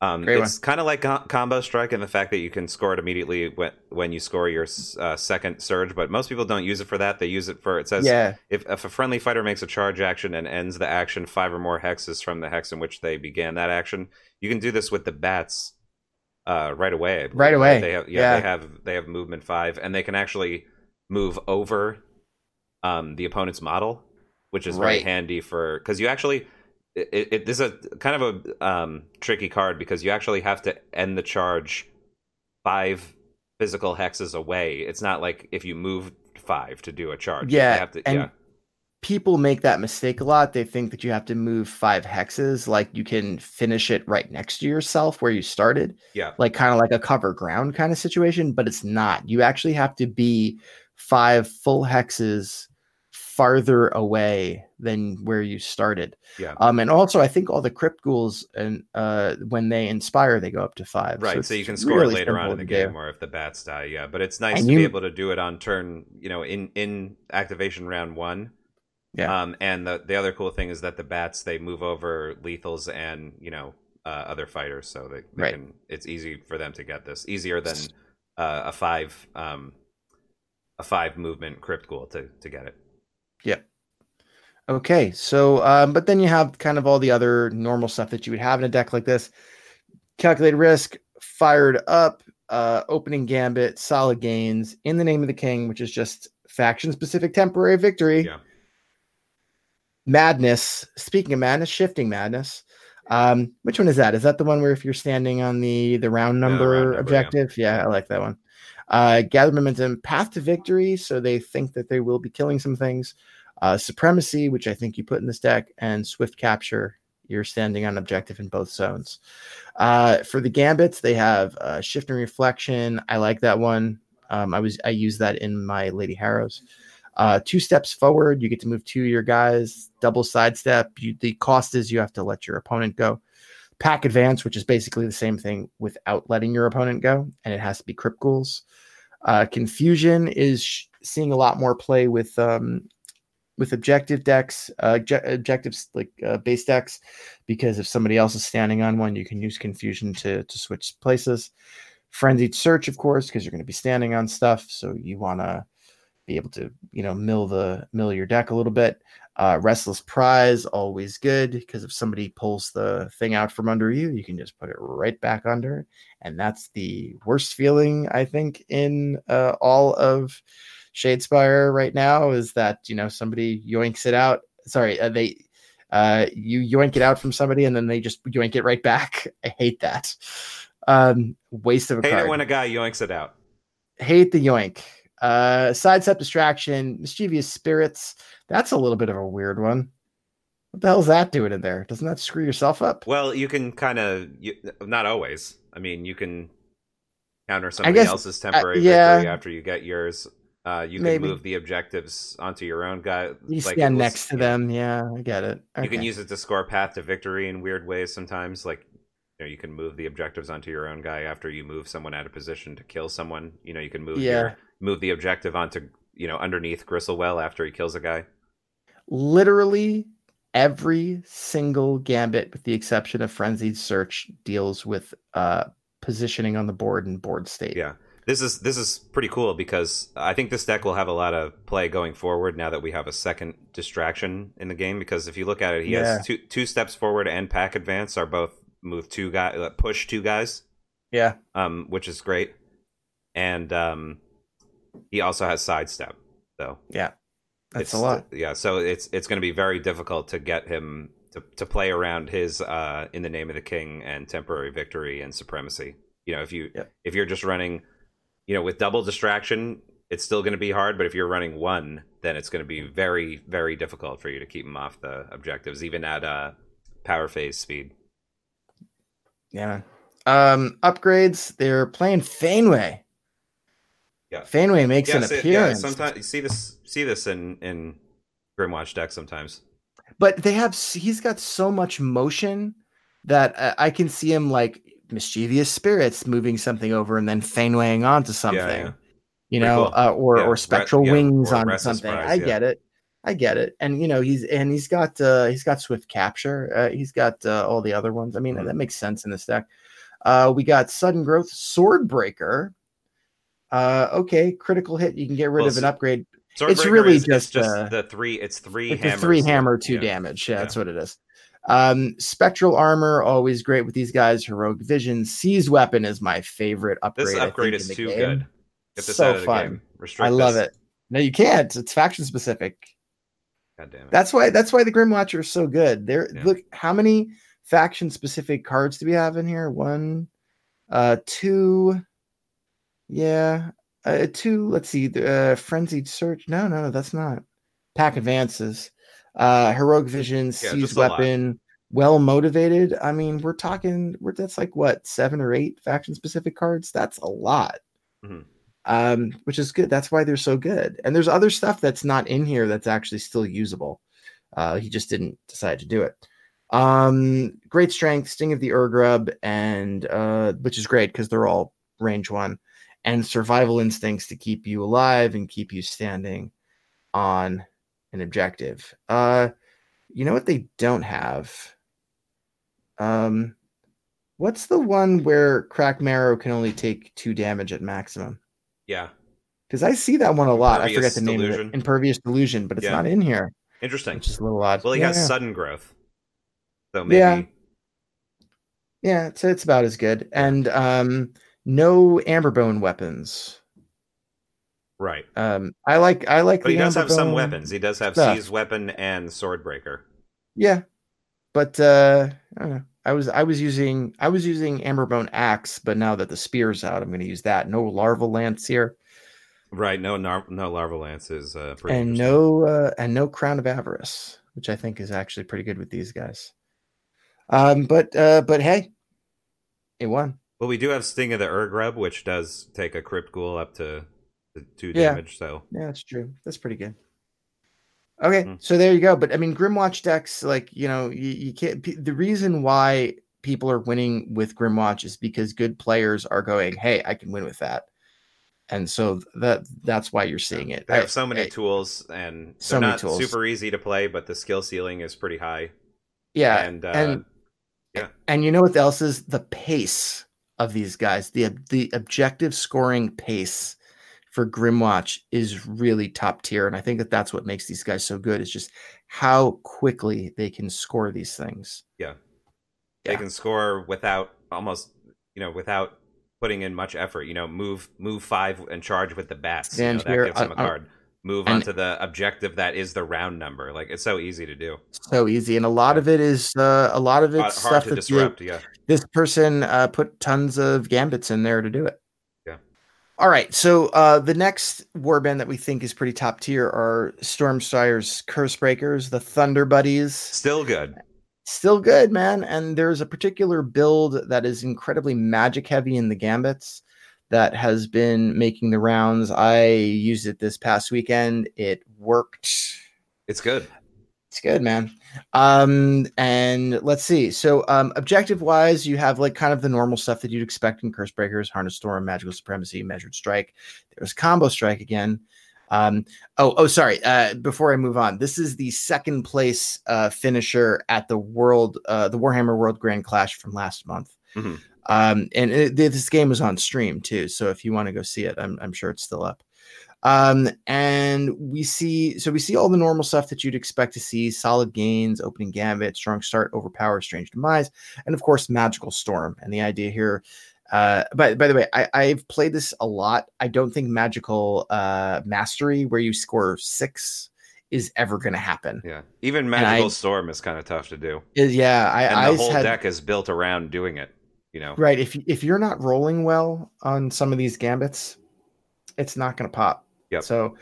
Um, it's kind of like co- combo strike in the fact that you can score it immediately when when you score your uh, second surge, but most people don't use it for that. They use it for it says yeah, if, if a friendly fighter makes a charge action and ends the action five or more hexes from the hex in which they began that action, you can do this with the bats uh, right away. Right away, They have, yeah, yeah. they have they have movement five, and they can actually move over um, the opponent's model, which is very Right. handy for because you actually. It, it, this is a kind of a um, tricky card because you actually have to end the charge five physical hexes away. It's not like if you move five to do a charge. Yeah, you have to, and yeah. People make that mistake a lot. They think that you have to move five hexes, like you can finish it right next to yourself where you started. Yeah. like kind of like a cover ground kind of situation, but it's not. You actually have to be five full hexes farther away than where you started. Yeah. Um, and also I think all the crypt ghouls and uh when they inspire, they go up to five. Right, so, it's you can score really later on in the to do. game, or if the bats die, yeah. But it's nice And to you- be able to do it on turn, you know, in in activation round one. Yeah. Um, and the the other cool thing is that the bats they move over lethals and you know uh, other fighters, so they, they Right. can. It's easy for them to get this easier than uh, a five um a five movement crypt ghoul to to get it. Yeah. Okay, so um, but then you have kind of all the other normal stuff that you would have in a deck like this. Calculated risk, fired up, uh, opening gambit, solid gains, in the name of the king, which is just faction specific temporary victory. Yeah. Madness. Speaking of madness, shifting madness. Um, which one is that? Is that the one where if you're standing on the the round Yeah, number, round number, objective? Yeah. I like that one. Uh, gather momentum, path to victory. So they think that they will be killing some things. Uh, supremacy, which I think you put in this deck, and swift capture. You're standing on objective in both zones. Uh, for the gambits, they have uh, shift and reflection. I like that one. Um, I was I use that in my Lady Harrows. Uh, two steps forward, you get to move two of your guys. Double sidestep. You, the cost is you have to let your opponent go. Pack advance, which is basically the same thing without letting your opponent go, and it has to be crypt ghouls. Uh, Confusion is sh- seeing a lot more play with um, with objective decks, uh, obje- objectives like uh, base decks, because if somebody else is standing on one, you can use Confusion to to switch places. Frenzied Search, of course, because you're going to be standing on stuff, so you want to be able to you know mill the mill your deck a little bit. Uh, Restless Prize, always good because if somebody pulls the thing out from under you, you can just put it right back under. And that's the worst feeling, I think, in uh, all of Shadespire right now is that, you know, somebody yoinks it out. Sorry, uh, they, uh, you yoink it out from somebody and then they just yoink it right back. I hate that. Um, waste of a Hate card it when a guy yoinks it out. hate the yoink. Uh, sidestep distraction, mischievous spirits. That's a little bit of a weird one. What the hell's that doing in there? Doesn't that screw yourself up? Well, you can kind of not always. I mean, you can counter somebody guess- else's temporary yeah. victory after you get yours. Uh, you can Maybe. move the objectives onto your own guy. You like, stand was- next to yeah. them. Yeah, I get it. You can use it to score path to victory in weird ways sometimes. Like, you know, you can move the objectives onto your own guy after you move someone out of position to kill someone. You know, you can move Yeah. your, move the objective onto you know underneath Gristlewel after he kills a guy. Literally every single gambit, with the exception of frenzied search, deals with uh, positioning on the board and board state. Yeah. This is this is pretty cool because I think this deck will have a lot of play going forward now that we have a second distraction in the game. Because if you look at it, he Yeah. has two two steps forward and pack advance are both move two guy uh, push two guys, yeah, um, which is great, and um, he also has sidestep. So yeah. That's it's a lot. Yeah, so it's it's going to be very difficult to get him to to play around his uh, in the name of the king and temporary victory and supremacy. You know, if you Yep. if you're just running, you know, with double distraction, it's still going to be hard. But if you're running one, then it's going to be very very difficult for you to keep him off the objectives, even at uh, power phase speed. Yeah. Um, upgrades. They're playing Faneway. Yeah. Faneway makes an so- appearance. sometimes you see this see this in in Grymwatch deck sometimes. but they have he's got so much motion that uh, I can see him like mischievous spirits moving something over and then fanwaying onto something. yeah. You know, cool. uh, or Yeah, or re- spectral yeah, wings or Restless something. Prize, I yeah. get it. I get it. And you know, he's and he's got uh he's got swift capture. Uh, he's got uh, all the other ones. I mean, Mhm. that makes sense in this deck. Uh we got sudden growth sword breaker. Uh okay, critical hit. You can get rid Well, of an upgrade. Swordbreaker It's really is, it's just, just uh, the three. It's three It's hammers. three hammer, two yeah. damage. Yeah, Yeah. that's what it is. Um, spectral armor, always great with these guys. Heroic vision, seize weapon is my favorite upgrade. This upgrade think, is too game. good. Get this So out of the fun. I love this. it. No, you can't. It's faction specific. God damn it. That's why. That's why the Grim Watcher is so good. There, Yeah. look how many faction specific cards do we have in here? One, uh, two. Yeah, uh, two. Let's see. Uh, frenzied search. No, no, no, that's not. Pack advances. Uh, heroic vision, seize weapon. Well motivated. I mean, we're talking. We're that's like what seven or eight faction specific cards. That's a lot. Mhm. Um, which is good. That's why they're so good. And there's other stuff that's not in here that's actually still usable. Uh, he just didn't decide to do it. Um, great strength, sting of the Urgrub, and uh, which is great because they're all range one, and survival instincts to keep you alive and keep you standing on an objective. Uh, you know what they don't have? Um, what's the one where Crakmarrow can only take two damage at maximum? Yeah. Because I see that one a lot. I forget the name of it. Impervious delusion, but it's Yeah. not in here, Interesting. which is a little odd. Well, he yeah, has yeah. sudden growth. So maybe. Yeah. Yeah, it's it's about as good. And um no amberbone weapons. Right. Um I like I like But he does have some weapons. He does have stuff. seize weapon and swordbreaker. Yeah. But uh I don't know. I was I was using I was using amberbone axe, but now that the spear's out, I'm gonna use that. No larval lance here. Right. No. Nar- no larval lance is uh, pretty. and no uh and no crown of avarice, which I think is actually pretty good with these guys. Um but uh but hey, it won. Well, we do have Sting of the Urgrub, which does take a Crypt Ghoul up to, to two Yeah. damage. So Yeah, that's true. That's pretty good. Okay, Mhm. so there you go. But I mean, Grymwatch decks, like you know, you, you can't. P- the reason why people are winning with Grymwatch is because good players are going, "Hey, I can win with that," and so that that's why you're seeing it. They have I- so many I- tools, and so they're many not tools. super easy to play, but the skill ceiling is pretty high. yeah, and, uh, and yeah. and you know what else is the pace of these guys the the objective scoring pace for Grymwatch is really top tier, and I think that that's what makes these guys so good. Is just how quickly they can score these things. Yeah, they Yeah. can score without almost, you know, without putting in much effort. You know, move move five and charge with the bats. You know, Stand that here, gives them a card. Move and- onto the objective that is the round number. Like it's so easy to do. So easy, and a lot of it is uh, a lot of Hard, it's hard stuff to that disrupt. Yeah. this person uh, put tons of gambits in there to do it. Yeah. All right. So uh, the next warband that we think is pretty top tier are Stormsire's Curse Breakers, the Thunder Buddies. Still good. Still good, man. And there's a particular build that is incredibly magic heavy in the gambits that has been making the rounds. I used it this past weekend. It worked. It's good. It's good, man. Um, and let's see. So, um, objective wise, you have like kind of the normal stuff that you'd expect in Curse Breakers, Harness Storm, Magical Supremacy, Measured Strike. There's Combo Strike again. Um, oh, oh, sorry. Uh, before I move on, this is the second place uh, finisher at the World, uh, the Warhammer World Grand Clash from last month. Mhm. Um, and it, this game was on stream too, so if you want to go see it, I'm, I'm sure it's still up. Um, and we see so we see all the normal stuff that you'd expect to see: solid gains, opening gambit, strong start, overpower, strange demise, and of course, magical storm. And the idea here, uh, but by the way, I, I've played this a lot. I don't think magical uh mastery, where you score six, is ever going to happen. Yeah. Even magical I- storm is kind of tough to do, Is- yeah, I, and I the whole had deck is built around doing it. You know. right. If if you're not rolling well on some of these gambits, it's not going to pop. yeah So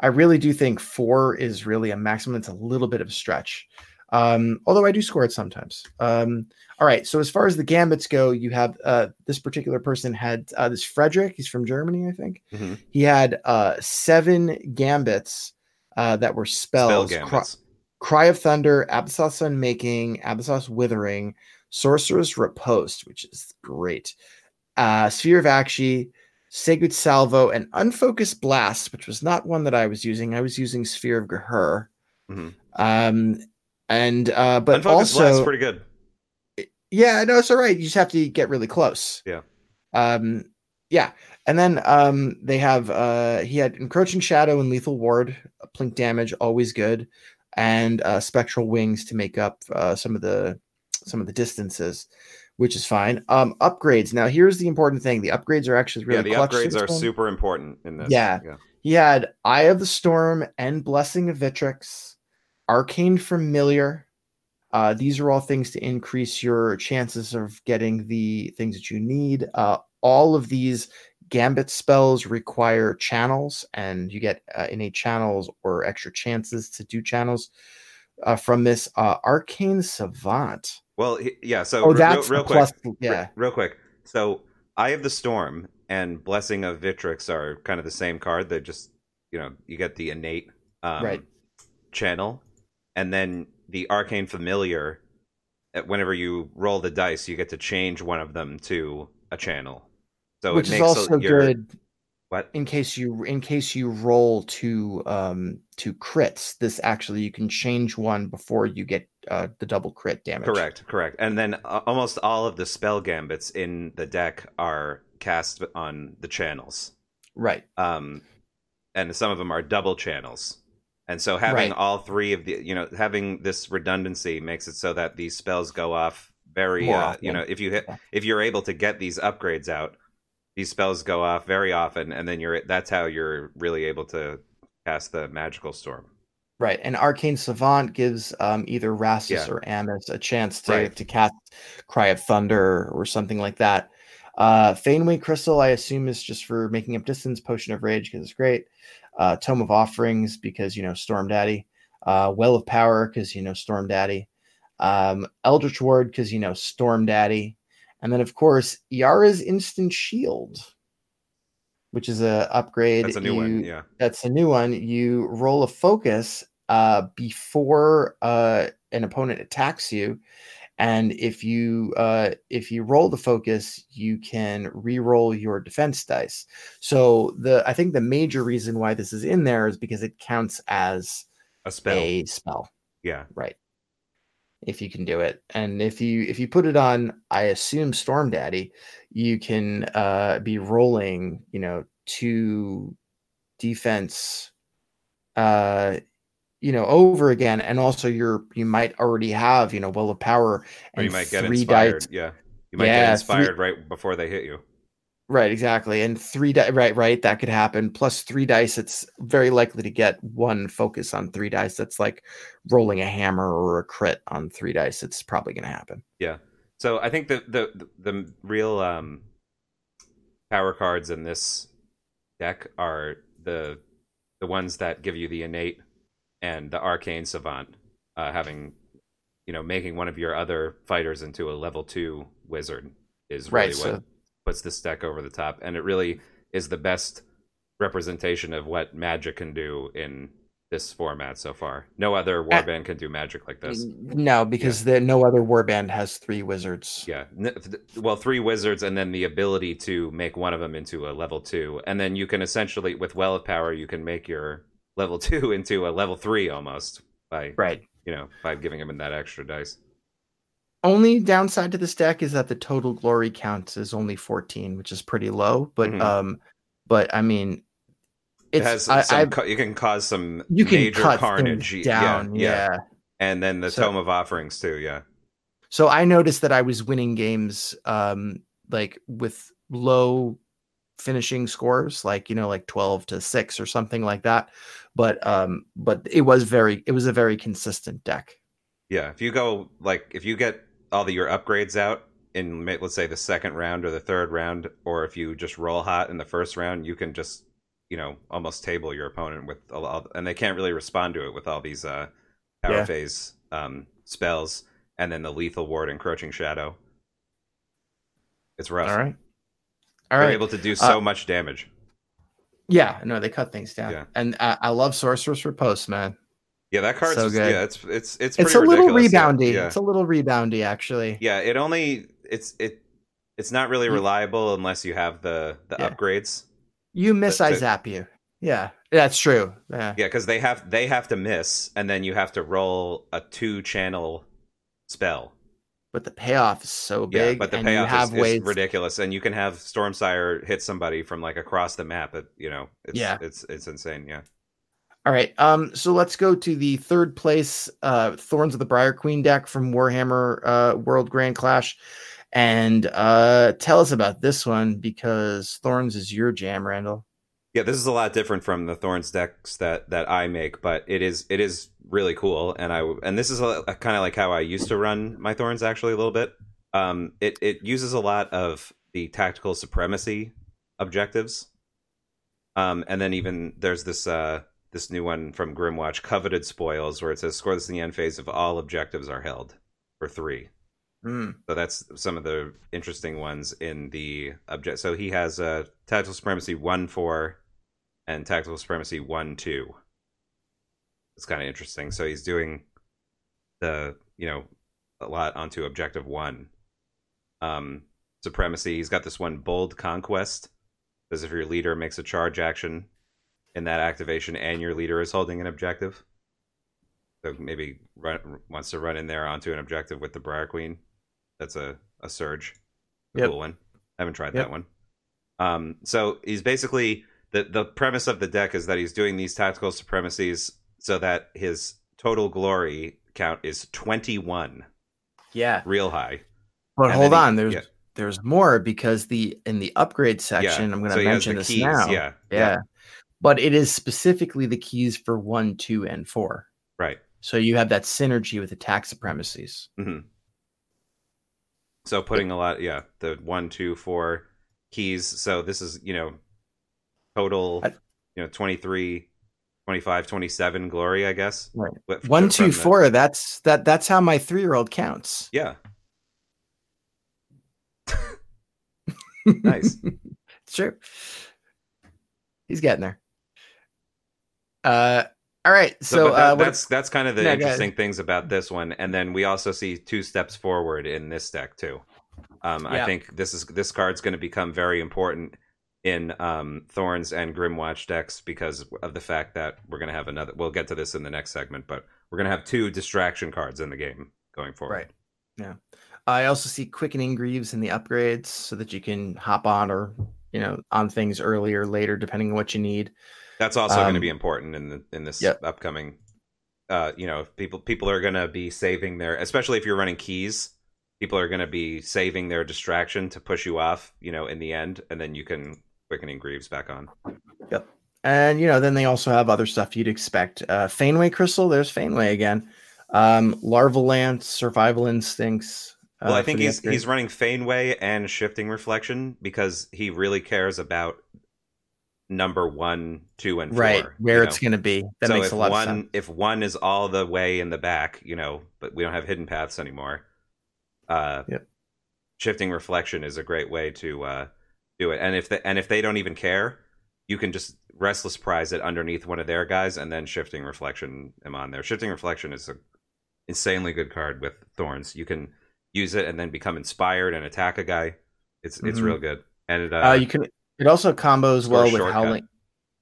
I really do think four is really a maximum. It's a little bit of a stretch. Um, although I do score it sometimes. Um, all right. So as far as the gambits go, you have uh, this particular person had uh, this Frederick. He's from Germany, I think. Mhm. He had uh, seven gambits uh, that were Spell spells. Cry, gambits. Cry of Thunder, Abasoth's Unmaking, Abasoth's Withering, Sorcerer's Riposte, which is great. Uh, Sphere of Aqshy, Sacred Salvo, and Unfocused Blast, which was not one that I was using. I was using Sphere of Ghur. Mhm. Um, and uh, but Unfocused also, blast's pretty good. yeah, no, it's all right. You just have to get really close. Yeah. Um, yeah. And then um they have uh he had encroaching shadow and lethal ward, plink damage, always good, and uh spectral wings to make up uh some of the some of the distances, which is fine. Um upgrades. Now here's the important thing. The upgrades are actually really yeah, the upgrades are super important in this. Yeah. He had Eye of the Storm and Blessing of Vitrix, Arcane Familiar. Uh, these are all things to increase your chances of getting the things that you need. Uh, all of these gambit spells require channels, and you get uh, innate channels or extra chances to do channels uh, from this. Uh, Arcane Savant. Well, yeah. So Oh, that's real, real quick. plus- yeah. Real quick. So Eye of the Storm and Blessing of Vitrix are kind of the same card. They just you know you get the innate um, Right. channel, and then the Arcane Familiar. Whenever you roll the dice, you get to change one of them to a channel. So which it is makes also your good what? in case you in case you roll to um to crits this actually you can change one before you get uh the double crit damage Correct, correct. And then uh, almost all of the spell gambits in the deck are cast on the channels. right Um, and some of them are double channels. And so having Right. all three of the, you know, having this redundancy makes it so that these spells go off very, uh, you know, if you hit, if you're able to get these upgrades out, these spells go off very often, and then you're that's how you're really able to cast the magical storm. Right and arcane savant gives um either rastus Yeah. or Ammis a chance to Right. to cast cry of thunder or something like that uh Faneway crystal i assume is just for making up distance potion of rage because it's great uh tome of offerings because you know storm daddy uh well of power because you know storm daddy um eldritch ward because you know storm daddy and then of course yara's instant shield which is a upgrade That's a new one, yeah. that's a new one you roll a focus uh before uh an opponent attacks you and if you uh, if you roll the focus, you can re-roll your defense dice. So the I think the major reason why this is in there is because it counts as A spell. a spell, Yeah. right? If you can do it, and if you if you put it on, I assume Storm Daddy, you can uh, be rolling, you know, two defense, uh, you know, over again, and also you're you might already have you know will of power Or and you might get three inspired. dice Yeah. You might Yeah, get three- inspired right before they hit you. Right, exactly. And three di- right, right, that could happen. Plus three dice, it's very likely to get one focus on three dice. That's like rolling a hammer or a crit on three dice. It's probably gonna happen. Yeah. So I think the the the, the real um, power cards in this deck are the the ones that give you the innate and the arcane savant, uh, having you know making one of your other fighters into a level two wizard is really Right, what so- puts this deck over the top, and it really is the best representation of what magic can do in this format so far. No other warband can do magic like this. No, because the, no other warband has three wizards. Yeah. Well, three wizards, and then the ability to make one of them into a level two, and then you can essentially, with well of power, you can make your level two into a level three almost by Right. you know by giving him that extra dice. Only downside to this deck is that the total glory count is only 14, which is pretty low. But Mhm. um, but I mean, It has I, some. I- ca- you can cause some you can major cut carnage. things Yeah, yeah, yeah. and then the So- tome of offerings too. Yeah, So I noticed that I was winning games um like with low finishing scores like you know like 12 to 6 or something like that but um but it was very it was a very consistent deck yeah. If you go like if you get all the your upgrades out in let's say the second round or the third round, or if you just roll hot in the first round, you can just you know almost table your opponent with a lot, and they can't really respond to it with all these uh power Yeah. phase um spells, and then the lethal ward, encroaching shadow. It's rough. all right all They're right able to do uh, so much damage. yeah no they cut things down Yeah. and I, I love sorcerer's riposte man Yeah, that card's So good. yeah, it's it's it's it's a little reboundy Yeah. it's a little reboundy actually Yeah, it only it's it it's not really reliable unless you have the the Yeah. upgrades. you miss i zap you yeah that's true yeah Yeah, because they have they have to miss, and then you have to roll a two channel spell. But the payoff is so big. Yeah, but the and you payoff have is, is ways ridiculous, and you can have Stormsire hit somebody from like across the map. It you know, it's, Yeah. it's it's insane. Yeah, All right. Um, so let's go to the third place uh Thorns of the Briar Queen deck from Warhammer uh World Grand Clash. And uh tell us about this one because Thorns is your jam, Randall. Yeah. This is a lot different from the Thorns decks that that I make, but it is it is really cool, and I and this is a, kind of like how I used to run my Thorns actually a little bit. Um, it it uses a lot of the tactical supremacy objectives. Um, and then even there's this uh this new one from Grymwatch, coveted spoils, where it says score this in the end phase if all objectives are held for three. Hmm. So that's some of the interesting ones in the object. So he has uh, tactical supremacy one four, and tactical supremacy one two. It's kind of interesting. So he's doing the you know a lot onto objective one. Um, supremacy. He's got this one bold conquest. As if your leader makes a charge action in that activation, and your leader is holding an objective. So maybe run, wants to run in there onto an objective with the Briar Queen. That's a, a surge. A Yep. cool one. I haven't tried Yep. that one. Um, so he's basically the the premise of the deck is that he's doing these tactical supremacies so that his total glory count is twenty one, Yeah. real high. But And hold then he- on, there's yeah. there's more because the in the upgrade section, Yeah. I'm gonna So mention this keys, now. Yeah, yeah. But it is specifically the keys for one, two, and four. right. So you have that synergy with attack supremacies. hmm So putting a lot, yeah, the one, two, four keys. So this is, you know, total, I- you know, 23, 25, 27 glory, I guess. Right. One, the- That's that. That's how my three year old counts. Yeah. Nice. it's true. He's getting there. Uh, All right, So, so that, uh, that's that's kind of the No, interesting things about this one, and then we also see two steps forward in this deck too. Um, I think this is this card's going to become very important in um, Thorns and Grymwatch decks because of the fact that we're going to have another. We'll get to this in the next segment, but we're going to have two distraction cards in the game going forward. Right. Yeah. I also see quickening greaves in the upgrades so that you can hop on or you know on things earlier, later, depending on what you need. That's also going to Um, be important in the, in this Yep. upcoming. Uh, you know, people people are going to be saving their, especially if you're running keys. People are going to be saving their distraction to push you off. You know, in the end, and then you can quickening greaves back on. Yep. And you know, then they also have other stuff you'd expect. Uh Faneway Crystal, there's Faneway again. Um Larval Lance, Survival Instincts. Well, uh, I think he's upgrade. he's running Faneway and Shifting Reflection because he really cares about number one, two, and four. right where it's gonna be. That so makes a lot one of sense. if one is all the way in the back, you know, but we don't have hidden paths anymore. Uh, Yep. Shifting reflection is a great way to uh, do it, and if the, and if they don't even care, you can just restless prize it underneath one of their guys, and then shifting reflection am on there. Shifting reflection is a insanely good card with thorns. You can use it and then become inspired and attack a guy. It's it's Mhm. real good, and it, uh, Uh, you can it also combos well with shortcut. howling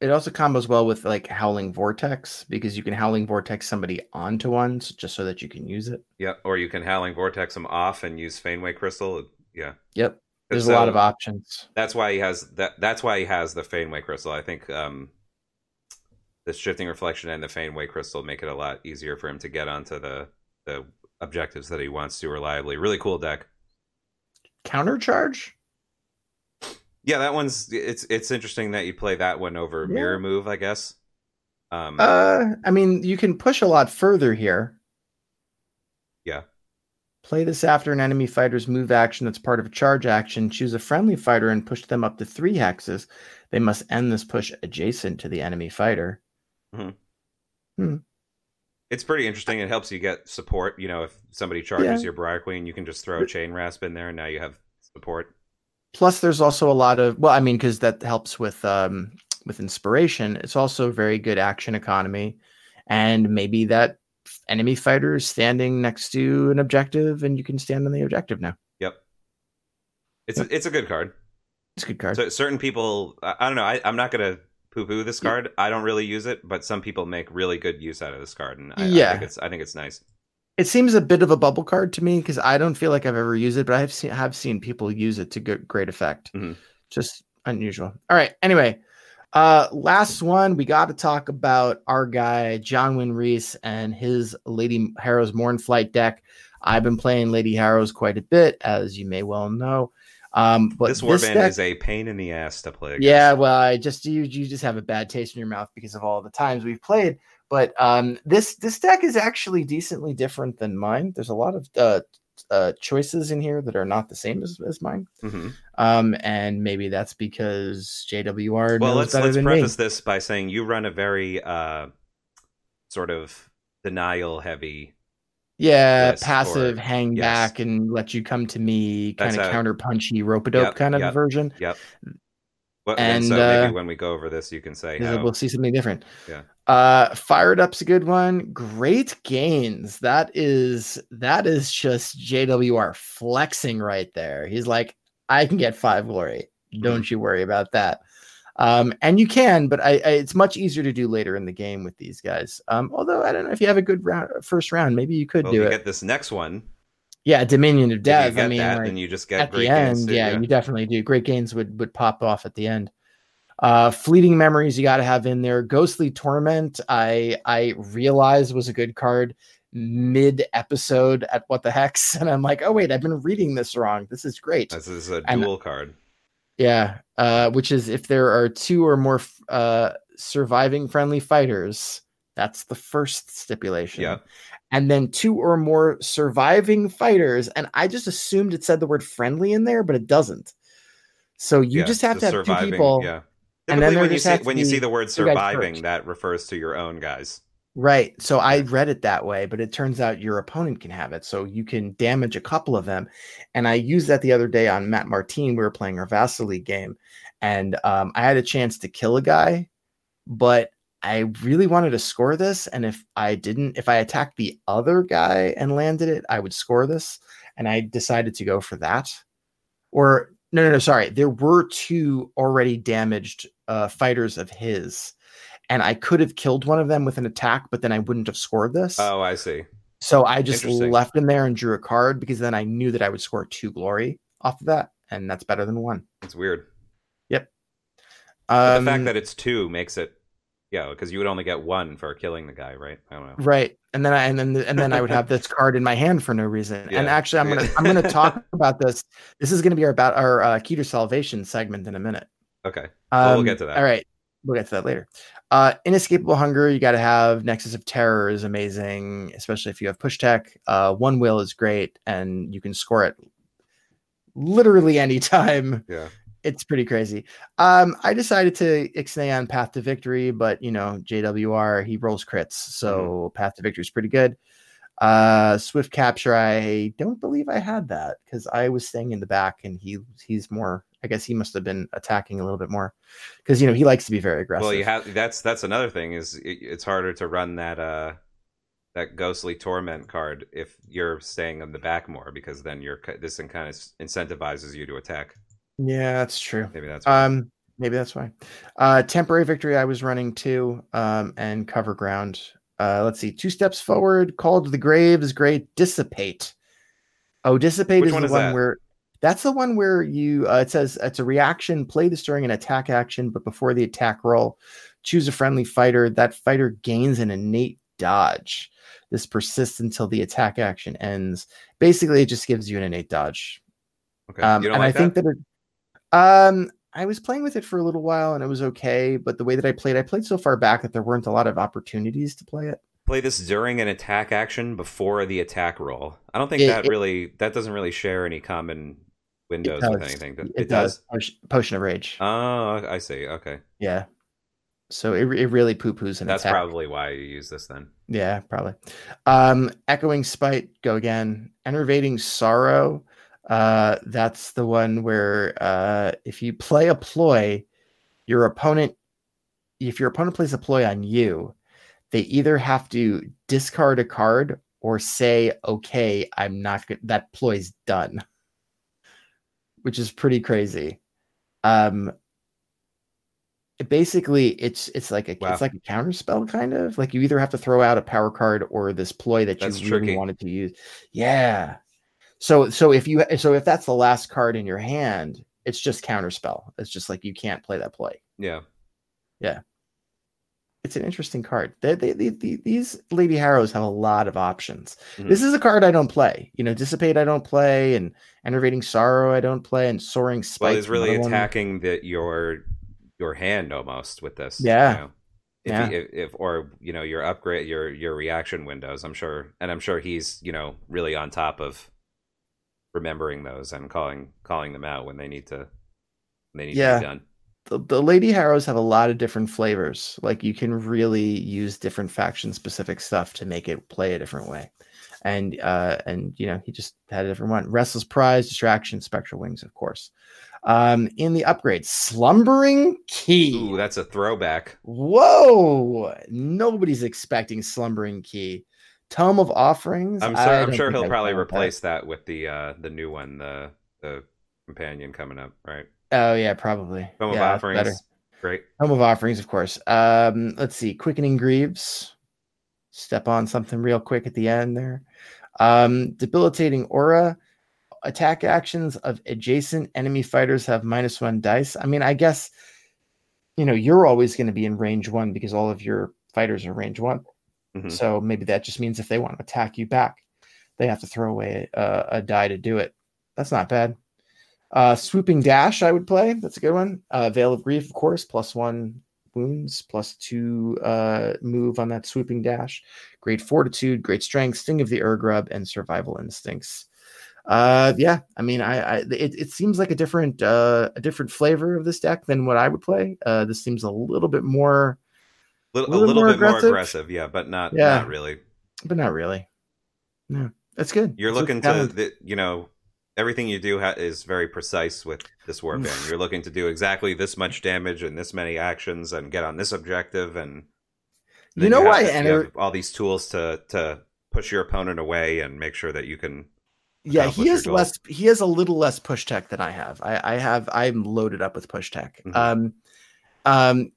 it also combos well with like howling vortex because you can howling vortex somebody onto one just so that you can use it. yeah, or you can howling vortex them off and use Faneway crystal. Yeah. Yep. There's a lot of options. that's why he has that that's why he has the Faneway crystal. I think um the shifting reflection and the Faneway crystal make it a lot easier for him to get onto the the objectives that he wants to reliably. Really cool deck. Countercharge? Yeah, that one's it's it's interesting that you play that one over Yeah. mirror move, I guess. Um Uh I mean you can push a lot further here. Yeah. Play this after an enemy fighter's move action that's part of a charge action. Choose a friendly fighter and push them up to three hexes. They must end this push adjacent to the enemy fighter. it's pretty interesting. It helps you get support. You know, if somebody charges Yeah. your Briar Queen, you can just throw a chain rasp in there and now you have support. Plus, there's also a lot of well, I mean, because that helps with um with inspiration. It's also very good action economy, and maybe that enemy fighter is standing next to an objective, and you can stand on the objective now. Yep. It's a, it's a good card. It's a good card. So certain people, I, I don't know. I, I'm not gonna poo-poo this Yeah. card. I don't really use it, but some people make really good use out of this card, and I, I Yeah. think it's I think it's nice. it seems a bit of a bubble card to me because I don't feel like I've ever used it, but I've seen have seen people use it to good great effect. Mhm. Just unusual. All right. Anyway, uh, last one we got to talk about our guy John Wynn Reese and his Lady Harrow's Mournflight deck. I've been playing Lady Harrow's quite a bit, as you may well know. Um, but this this, warband deck, is a pain in the ass to play. Against. yeah, well, I just you you just have a bad taste in your mouth because of all the times we've played. But um, this this deck is actually decently different than mine. There's a lot of uh, uh, choices in here that are not the same as, as mine. Mhm. Um, and maybe that's because JWR Well, let's let's preface me. this by saying you run a very uh, sort of denial heavy. Yeah, passive or- hang yes. back and let you come to me, kind That's of how- counter punchy rope a dope Yep, kind of yep. version. Yep. Well, and, And, so uh, maybe when we go over this, you can say how. we'll see something different. Yeah. Uh fired up's a good one. Great gains. That is that is just JWR flexing right there. He's like, I can get five glory. Don't you worry about that. Um, and you can, but I, I it's much easier to do later in the game with these guys. Um, although I don't know if you have a good round first round, maybe you could well, do if it. get this next one. Yeah, Dominion of If Death. you get I mean, that, like, then you just get at great the end, too, yeah, you definitely do. Great gains would would pop off at the end. Uh, fleeting memories you got to have in there. Ghostly torment, I I realized was a good card mid episode at what the hex, and I'm like, oh wait, I've been reading this wrong. This is great. This is a And- dual card. Yeah, uh, which is if there are two or more uh, surviving friendly fighters, that's the first stipulation. Yeah. And then two or more surviving fighters, and I just assumed it said the word friendly in there, but it doesn't. So you Yeah, just have to have two people, Yeah. and then Typically, when you see when you see the word surviving, that refers to your own guys. right? So I read it that way, but it turns out your opponent can have it, so you can damage a couple of them. And I used that the other day on Matt Martin. We were playing our League game, and um, I had a chance to kill a guy, but I really wanted to score this, and if I didn't, if I attacked the other guy and landed it, I would score this, and I decided to go for that. Or no, no, no, sorry, there were two already damaged uh, fighters of his, and I could have killed one of them with an attack, but then I wouldn't have scored this. Oh, I see. So I just left him there and drew a card because then I knew that I would score two glory off of that, and that's better than one. It's weird. Yep. Um, the fact that it's two makes it, yeah, because you would only get one for killing the guy, right? I don't know. right, and then I and then and then I would have this card in my hand for no reason. And actually, I'm gonna I'm gonna talk about this. This is gonna be our about our uh, key to salvation segment in a minute. Okay. Well, we'll Um, get to that. All right, we'll get to that later. Uh, inescapable hunger. You got to have Nexus of Terror is amazing, especially if you have push tech. Uh, one will is great, and you can score it literally anytime. Yeah. It's pretty crazy. Um, I decided to ixnay on Path to Victory, but you know JWR he rolls crits, so Path to Victory is pretty good. Uh, Swift Capture. I don't believe I had that because I was staying in the back, and he he's more. I guess he must have been attacking a little bit more because you know he likes to be very aggressive. Well, you have that's that's another thing is it, it's harder to run that uh that ghostly torment card if you're staying in the back more because then you're this kind of incentivizes you to attack. Yeah, that's true. Maybe that's why. Um, maybe that's why. Uh, temporary victory. I was running too. Um, and cover ground. Uh, let's see. Two steps forward. Call to the grave is great. Dissipate. Oh, dissipate Which is one the is one that? where. That's the one where you. Uh, it says it's a reaction. Play this during an attack action, but before the attack roll, choose a friendly fighter. That fighter gains an innate dodge. This persists until the attack action ends. Basically, it just gives you an innate dodge. okay. Um, and like I think that? that it, um, I was playing with it for a little while and it was okay, but the way that I played, I played so far back that there weren't a lot of opportunities to play it. Play this during an attack action before the attack roll. I don't think It- that it- really that doesn't really share any common windows with anything. It, It, does. does. Potion- of Rage. Oh, I see. Okay. yeah. So it, it really poo poos an That's attack. probably why you use this then. Yeah, probably. Um, Echoing Spite, go again. Enervating Sorrow. Uh, that's the one where uh, if you play a ploy, your opponent, if your opponent plays a ploy on you, they either have to discard a card or say, "Okay, I'm not good. That ploy's done," which is pretty crazy. Um, it basically it's it's like a Wow. it's like a counter spell kind of like you either have to throw out a power card or this ploy that That's you really tricky. wanted to use yeah so so if you so if that's the last card in your hand it's just counter spell it's just like you can't play that play. Yeah. Yeah. It's an interesting card they, they, they, these lady harrows have a lot of options Mhm. this is a card i don't play you know dissipate i don't play and enervating sorrow i don't play and soaring Spike. Well, he's really attacking the your your hand almost with this. Yeah. You know? If, Yeah. he- if, if or you know your upgrade your your reaction windows, I'm sure, and I'm sure he's you know really on top of remembering those and calling calling them out when they need to when they need Yeah. to be done. the, the lady harrows have a lot of different flavors. Like you can really use different faction specific stuff to make it play a different way. And uh and you know he just had a different one. Restless prize distraction spectral wings of course. Um in the upgrade slumbering key. Ooh, that's a throwback. whoa! Nobody's expecting slumbering key tome of offerings I'm sure. I'm sure he'll probably want that. replace that with the uh the new one, the the companion coming up, right? oh yeah probably Home yeah, of that's better. offerings, great. Tome of Offerings, of course. Um, let's see. Quickening Greaves. Step on something real quick at the end there. Um, debilitating Aura. Attack actions of adjacent enemy fighters have minus one dice. I mean, I guess, you know, you're always going to be in range one because all of your fighters are range one. Mhm. So maybe that just means if they want to attack you back, they have to throw away a, a die to do it. That's not bad. Uh, swooping dash, I would play. That's a good one. Uh, Veil of Grief, of course, plus one wounds, plus two uh, move on that swooping dash. Great fortitude, great strength, sting of the Urgrub, and survival instincts. Uh, yeah, I mean, I, I it, it seems like a different uh, a different flavor of this deck than what I would play. Uh, this seems a little bit more, Little, a little little bit more aggressive? aggressive, yeah, but not Yeah. not really. but not really. No, that's good. You're looking to the, you know everything you do ha- is very precise with this warband. You're looking to do exactly this much damage and this many actions and get on this objective and You know have why you enter- have all these tools to to push your opponent away and make sure that you can. Yeah, he has less. He has a little less push tech than I have. I, I have. I'm loaded up with push tech. Mhm. Um, um,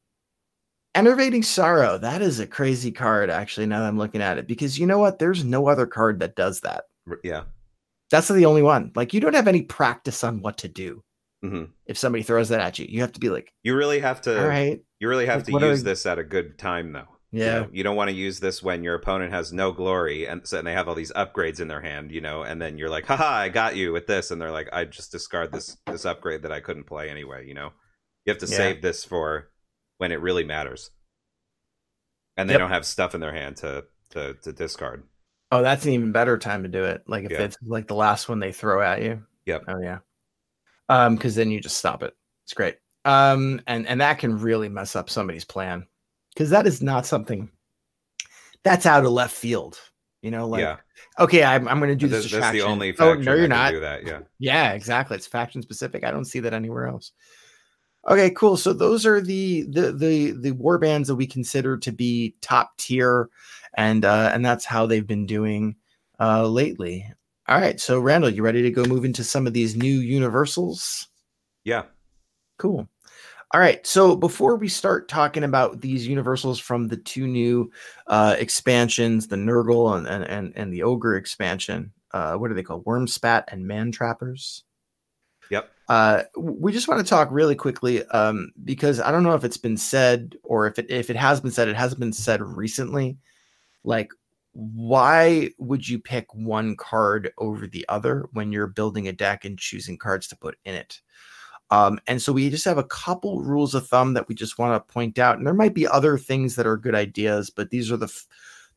enervating sorrow. That is a crazy card. Actually, now that I'm looking at it, because you know what? There's no other card that does that. Yeah. That's the only one. Like you don't have any practice on what to do hmm if somebody throws that at you. You have to be like, You really have to. all right, You really have Like, to use this at a good time, though. You yeah, know, you don't want to use this when your opponent has no glory and, so, and they have all these upgrades in their hand, you know, and then you're like, haha, I got you with this. And they're like, I just discard this this upgrade that I couldn't play anyway, you know? You have to Yeah. save this for when it really matters. And they Yep. don't have stuff in their hand to, to, to discard. Oh, that's an even better time to do it. Like if Yeah. it's like the last one they throw at you. Yep. Oh yeah. Um, because then you just stop it. It's great. Um, and and that can really mess up somebody's plan because that is not something that's out of left field. You know, like yeah. okay, I'm I'm going to do That's, this. that's the only Oh no, you're not. do that. Yeah. Yeah, exactly. It's faction specific. I don't see that anywhere else. Okay, cool. So those are the the the the war bands that we consider to be top tier, and uh, and that's how they've been doing uh, lately. All right, so Randall, you ready to go move into some of these new universals? Yeah. Cool. All right. So before we start talking about these universals from the two new uh, expansions, the Nurgle and, and and and the Ogre expansion, uh, what are they called? Wurmspat and Mantrappers. Yep. Uh, we just want to talk really quickly um, because I don't know if it's been said or if it if it has been said, it hasn't been said recently. Like, why would you pick one card over the other when you're building a deck and choosing cards to put in it? Um, and so we just have a couple rules of thumb that we just want to point out, and there might be other things that are good ideas, but these are the f-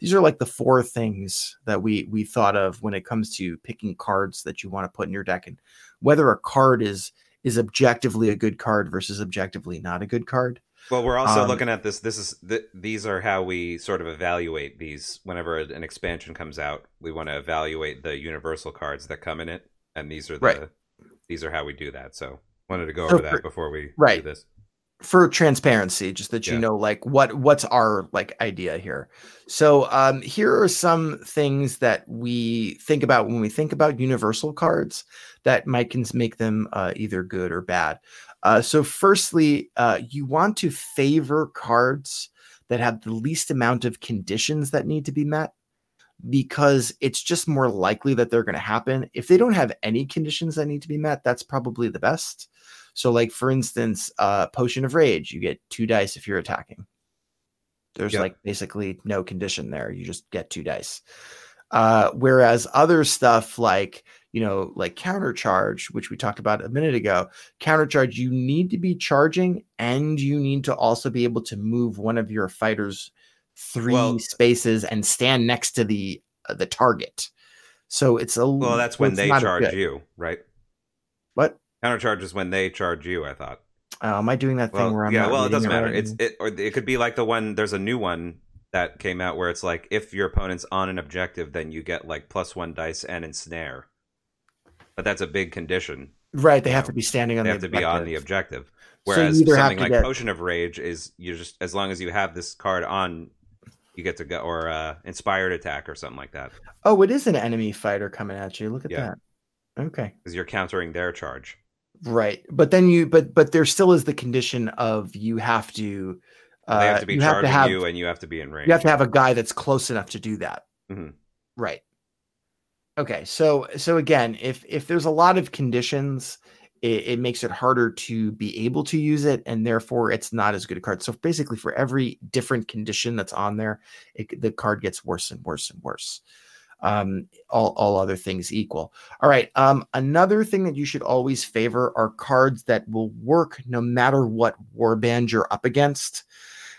these are like the four things that we we thought of when it comes to picking cards that you want to put in your deck and whether a card is is objectively a good card versus objectively not a good card. Well, we're also Um, looking at this. This is th- these are how we sort of evaluate these. Whenever an expansion comes out, we want to evaluate the universal cards that come in it, and these are the Right. these are how we do that. So wanted to go So over for- that before we right. do this. For transparency just that you Yeah. know like what what's our like idea here. So um here are some things that we think about when we think about universal cards that might can make them uh, either good or bad. Uh, so firstly uh, you want to favor cards that have the least amount of conditions that need to be met because it's just more likely that they're going to happen. If they don't have any conditions that need to be met that's probably the best so, like for instance, uh, Potion of Rage, you get two dice if you're attacking. There's Yep. like basically no condition there. You just get two dice. Uh, whereas other stuff like you know like counter charge, which we talked about a minute ago, counter charge, you need to be charging and you need to also be able to move one of your fighters three Well- spaces and stand next to the uh, the target. So it's a Well, that's when they charge good. you, right? What? Countercharge is when they charge you. I thought. Uh, am I doing that thing Well, where I'm yeah. Well, it doesn't matter. right? It's it or it could be like the one. There's a new one that came out where it's like if your opponent's on an objective, then you get like plus one dice and ensnare. But that's a big condition. Right, they have know, to be standing on They the have to be on the objective. objective. So Whereas either something like get- Potion of Rage is you just as long as you have this card on, you get to go or uh, Inspired Attack or something like that Oh, it is an enemy fighter coming at you. Look at Yeah. that. Okay. because you're countering their charge. Right. But then you but but there still is the condition of you have to uh they have to be you have to have you, and you have to be in range. you have to have a guy that's close enough to do that. Mhm. Right. Okay. So so again, if if there's a lot of conditions, it, it makes it harder to be able to use it, and therefore it's not as good a card. So basically, for every different condition that's on there, it, the card gets worse and worse and worse. Um, all all other things equal. All right. Um, another thing that you should always favor are cards that will work no matter what warband you're up against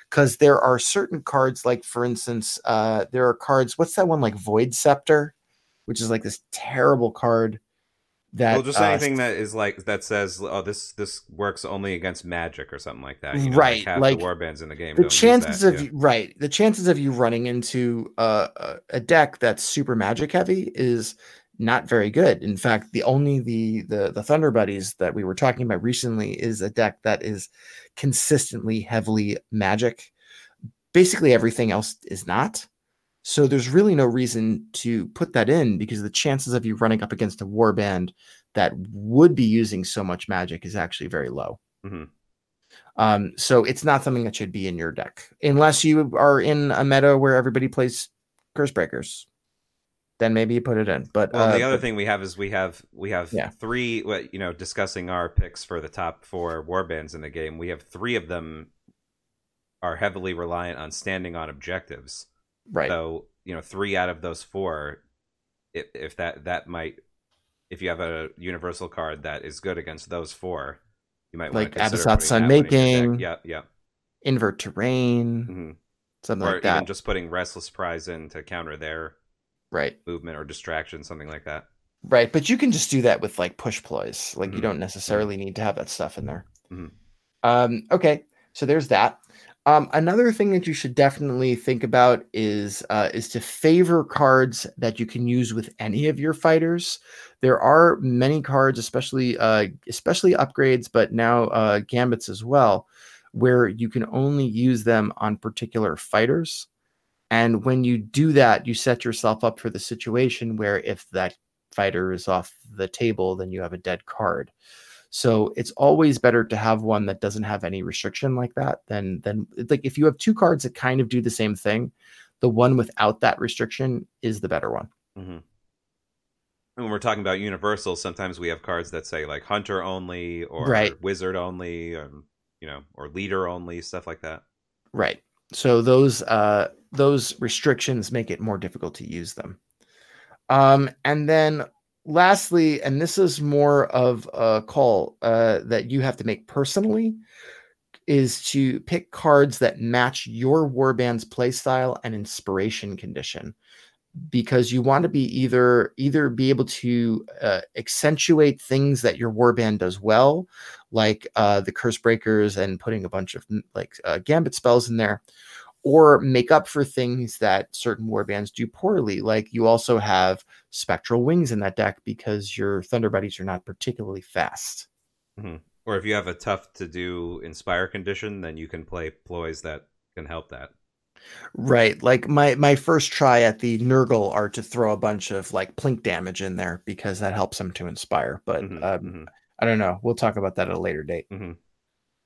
because there are certain cards like for instance uh there are cards what's that one like void scepter which is like this terrible card that well, just uh, anything that is like that says, "Oh, this this works only against magic" or something like that. You know, Right, Like like, the warbands in the game. the chances that, of yeah. you, right the chances of you running into uh, a, a deck that's super magic heavy is not very good in fact the only the the the thunder buddies that we were talking about recently is a deck that is consistently heavily magic basically everything else is not. So there's really no reason to put that in because the chances of you running up against a warband that would be using so much magic is actually very low. Mhm. Um, so it's not something that should be in your deck unless you are in a meta where everybody plays curse breakers. Then maybe you put it in. But Well, uh, the other but- thing we have is we have we have Yeah. three. what, You know, discussing our picks for the top four warbands in the game. We have three of them are heavily reliant on standing on objectives. Right, So you know, three out of those four, if, if that that might, if you have a universal card that is good against those four, you might Like want to consider Abysat putting Sun that one in your deck. Making. Yeah, yeah. invert terrain, hmm something Or like even that. just putting Restless Prize in to counter their right, movement or distraction, something like that. right. But you can just do that with like push ploys. Like you Mhm. don't necessarily need to have that stuff in there. Mhm. Um, okay, so there's that. Um, another thing that you should definitely think about is uh, is to favor cards that you can use with any of your fighters. There are many cards, especially uh, especially upgrades, but now uh, gambits as well, where you can only use them on particular fighters. And when you do that, you set yourself up for the situation where if that fighter is off the table, then you have a dead card. So it's always better to have one that doesn't have any restriction like that than than like if you have two cards that kind of do the same thing, the one without that restriction is the better one. Mm-hmm. When we're talking about universals, sometimes we have cards that say like hunter only or Right. wizard only, or you know, or leader only, stuff like that. Right. So those uh those restrictions make it more difficult to use them. Um and then lastly, and this is more of a call uh that you have to make personally is to pick cards that match your warband's playstyle and inspiration condition. Because you want to be either either be able to uh, accentuate things that your warband does well like uh, the curse breakers and putting a bunch of like uh, gambit spells in there or make up for things that certain warbands do poorly like you also have spectral wings in that deck because your thunder buddies are not particularly fast Or if you have a tough to do inspire condition, then you can play ploys that can help that. Right. Like my my first try at the Nurgle are to throw a bunch of like plink damage in there because that helps them to inspire. But Mhm, um, mhm, I don't know. We'll talk about that at a later date. mhm.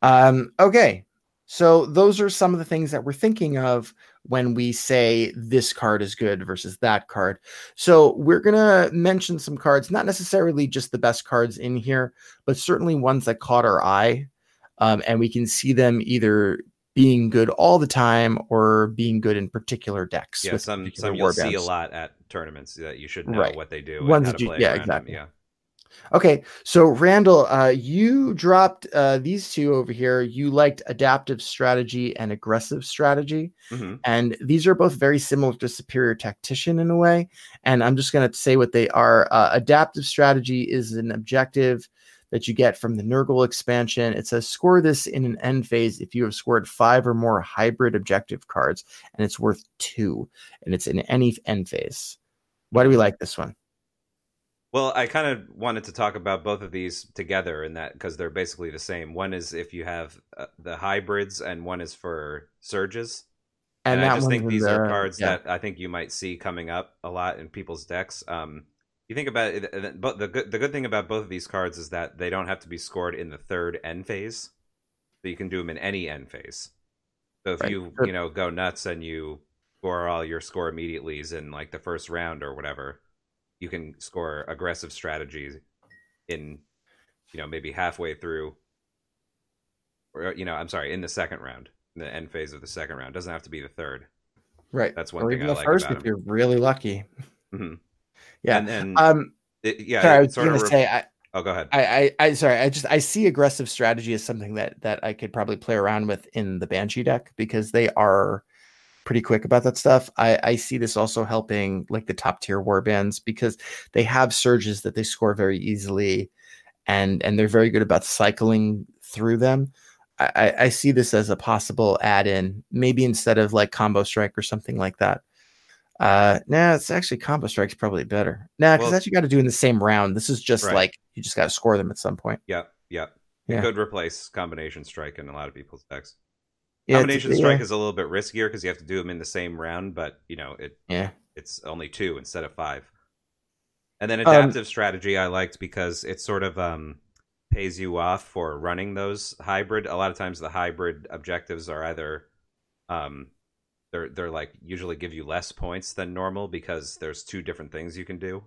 Um, okay. So those are some of the things that we're thinking of when we say this card is good versus that card. So we're gonna mention some cards, not necessarily just the best cards in here, but certainly ones that caught our eye. Um, and we can see them either being good all the time or being good in particular decks. Yeah, some some you'll see a lot at tournaments that you should know Right. what they do. Ones to you- yeah, around them, exactly. Yeah. Okay, so Randall, uh, you dropped uh, these two over here. You liked adaptive strategy and aggressive strategy, hmm and these are both very similar to superior tactician in a way. And I'm just going to say what they are. Uh, adaptive strategy is an objective that you get from the Nurgle expansion. It says score this in an end phase if you have scored five or more hybrid objective cards, and it's worth two, and it's in any end phase. Why do we like this one? Well, I kind of wanted to talk about both of these together in that because they're basically the same. One is if you have uh, the hybrids, and one is for surges. And, I that just think these are cards yeah. that I think you might see coming up a lot in people's decks. Um, you think about it, but the good the good thing about both of these cards is that they don't have to be scored in the third end phase, so you can do them in any end phase. So if Right. you you know go nuts and you score all your score immediately is in like the first round or whatever, you can score aggressive strategies in you know maybe halfway through, or you know I'm sorry in the second round, in the end phase of the second round. Doesn't have to be the third. right. That's one or thing even I the like first if 'em. you're really lucky. Mhm. Yeah. and, and Um, it, yeah, sorry, I was gonna say I, oh, go ahead. I, I, I, sorry, I just I see aggressive strategy as something that that I could probably play around with in the Banshee deck because they are pretty quick about that stuff. I, I see this also helping like the top tier warbands because they have surges that they score very easily, and and they're very good about cycling through them. I, I- I see this as a possible add-in, maybe instead of like combo strike or something like that. Uh, nah, it's actually combo strike's probably better. Nah, because Well- that's you got to do in the same round. This is just Right. like you just got to score them at some point. Yep, yep. Yeah. It could replace combination strike in a lot of people's decks. Yeah, Combination yeah, strike is a little bit riskier because you have to do them in the same round, but you know it yeah. it's only two instead of five. And then Um, adaptive strategy I liked because it sort of um, pays you off for running those hybrid. A lot of times the hybrid objectives are either um, they're they're like usually give you less points than normal because there's two different things you can do.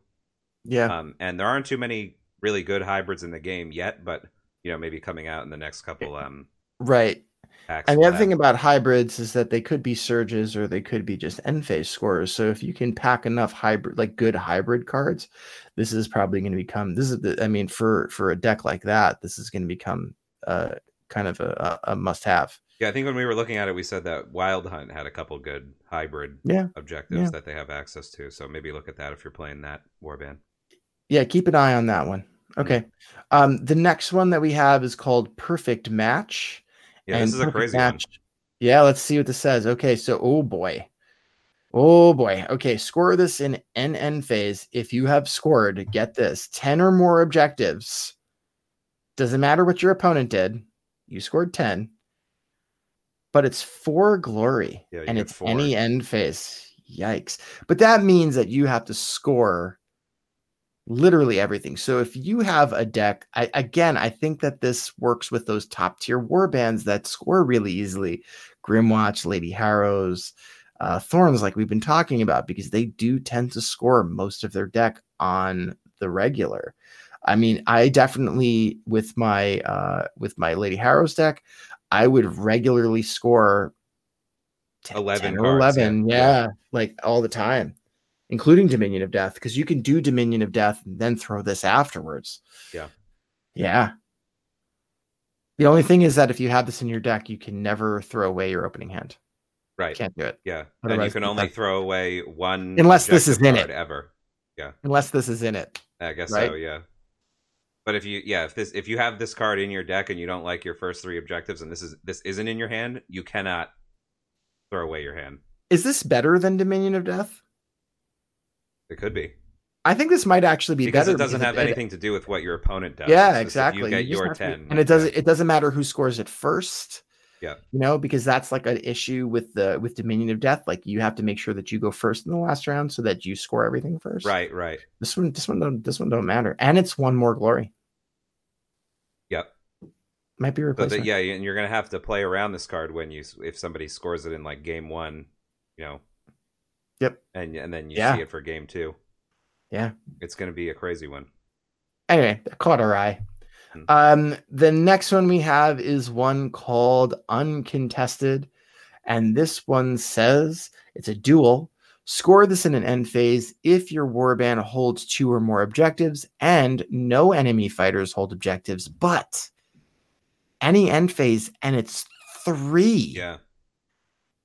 yeah. Um, and there aren't too many really good hybrids in the game yet, but you know maybe coming out in the next couple um right. And the other thing about hybrids is that they could be surges or they could be just end phase scores. So if you can pack enough hybrid, like good hybrid cards, this is probably going to become. This is the. I mean, for for a deck like that, this is going to become uh kind of a, a, a must have. Yeah, I think when we were looking at it, we said that Wild Hunt had a couple good hybrid Yeah, objectives Yeah. that they have access to. So maybe look at that if you're playing that warband. yeah. Keep an eye on that one. Okay. Um, the next one that we have is called Perfect Match. Yeah, and this is a crazy Match. Yeah, let's see what this says. Okay, so oh boy. Oh boy. Okay, score this in NN phase. If you have scored, get this 10 or more objectives. Doesn't matter what your opponent did. You scored 10. But it's for glory Yeah, and it's four. any end phase. Yikes. But that means that you have to score literally everything. So if you have a deck, I, again, I think that this works with those top tier war bands that score really easily. Grymwatch, Lady Harrows, uh, Thorns, like we've been talking about, because they do tend to score most of their deck on the regular. I mean, I definitely with my uh, with my Lady Harrows deck, I would regularly score 10, 11 10 or cards, 11, Yeah. yeah, like all the time including Dominion of Death, because you can do Dominion of Death and then throw this afterwards. Yeah. Yeah. The only thing is that if you have this in your deck, you can never throw away your opening hand. Right. Can't do it Yeah. And you can only have- throw away one Unless this is in it. ever. Yeah. unless this is in it. I guess Right? so, yeah. But if you yeah, if this if you have this card in your deck and you don't like your first three objectives and this is this isn't in your hand, you cannot throw away your hand. Is this better than Dominion of Death? It could be. I think this might actually be better because better it doesn't have it- anything to do with what your opponent does. Yeah, It's exactly. You get You your have to- ten, and it doesn't. It doesn't matter who scores it first. Yeah. you know, because that's like an issue with the with Dominion of Death. Like you have to make sure that you go first in the last round so that you score everything first. Right, right. This one, this one, don't, this one don't matter, and it's one more glory. Yep. Might be So replacement. that, yeah, and you're gonna have to play around this card when you if somebody scores it in like game one, you know. Yep. And and then you Yeah. see it for game two. Yeah. It's gonna be a crazy one. Anyway, that caught our eye. Hmm. Um, the next one we have is one called Uncontested, and this one says it's a duel. Score this in an end phase if your warband holds two or more objectives and no enemy fighters hold objectives, but any end phase and it's three. Yeah.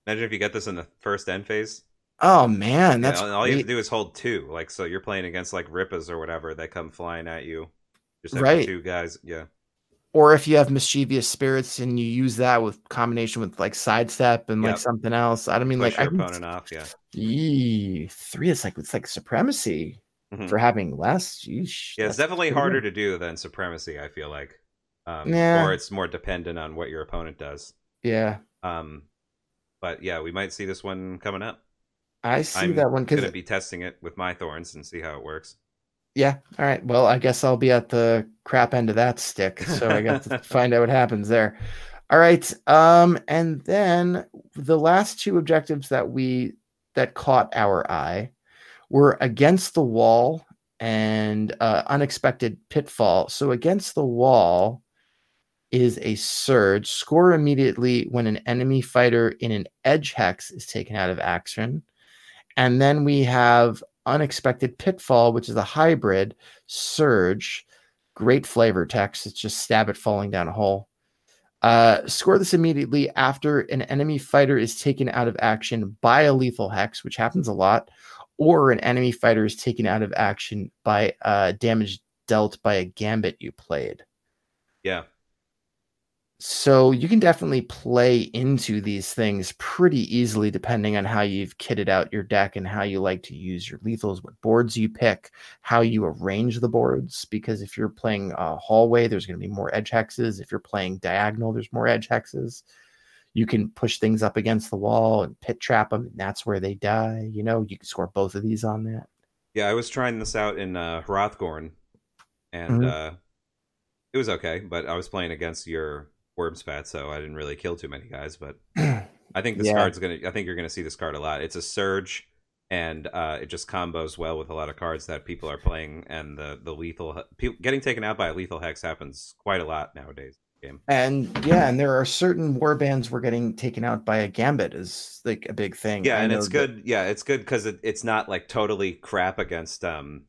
Imagine if you get this in the first end phase. Oh man, that's all all you have to do is hold two. Like so, you're playing against like Rippas or whatever. They come flying at you. Just Right. two guys. Yeah. or if you have mischievous spirits and you use that with combination with like sidestep and like something else. I don't mean Push like I your can- opponent off. Yeah. Three is like it's like supremacy Mhm. for having less. Yeesh, Yeah, it's definitely pretty harder to do than supremacy. I feel like, um, Yeah. or it's more dependent on what your opponent does. Yeah, Um, but yeah, we might see this one coming up. I see that one I'm that one gonna be testing it with my thorns and see how it works. yeah. All right, well, I guess I'll be at the crap end of that stick, so I got to find out what happens there. All right, um, and then the last two objectives that we that caught our eye were against the wall and uh, unexpected pitfall. So against the wall is a surge. Score immediately when an enemy fighter in an edge hex is taken out of action. And then we have unexpected pitfall, which is a hybrid surge. Great flavor text. It's just stab it falling down a hole. Uh, score this immediately after an enemy fighter is taken out of action by a lethal hex, which happens a lot, or an enemy fighter is taken out of action by uh, damage dealt by a gambit you played. Yeah, So you can definitely play into these things pretty easily depending on how you've kitted out your deck and how you like to use your lethals, what boards you pick, how you arrange the boards. Because if you're playing a hallway, there's going to be more edge hexes. If you're playing diagonal, there's more edge hexes. you can push things up against the wall and pit trap them, and that's where they die. You know, you can score both of these on that. Yeah, I was trying this out in uh, Hrothgorn, and Mhm. uh, it was okay. But I was playing against your Wurmspat, so I didn't really kill too many guys. But I think this Yeah. card's gonna. I think you're gonna see this card a lot. It's a surge, and uh, it just combos well with a lot of cards that people are playing. And the the lethal getting taken out by a lethal hex happens quite a lot nowadays. Game. And yeah, and there are certain war bands were getting taken out by a gambit is like a big thing. Yeah, I and it's that- good. Yeah, it's good because it, it's not like totally crap against um,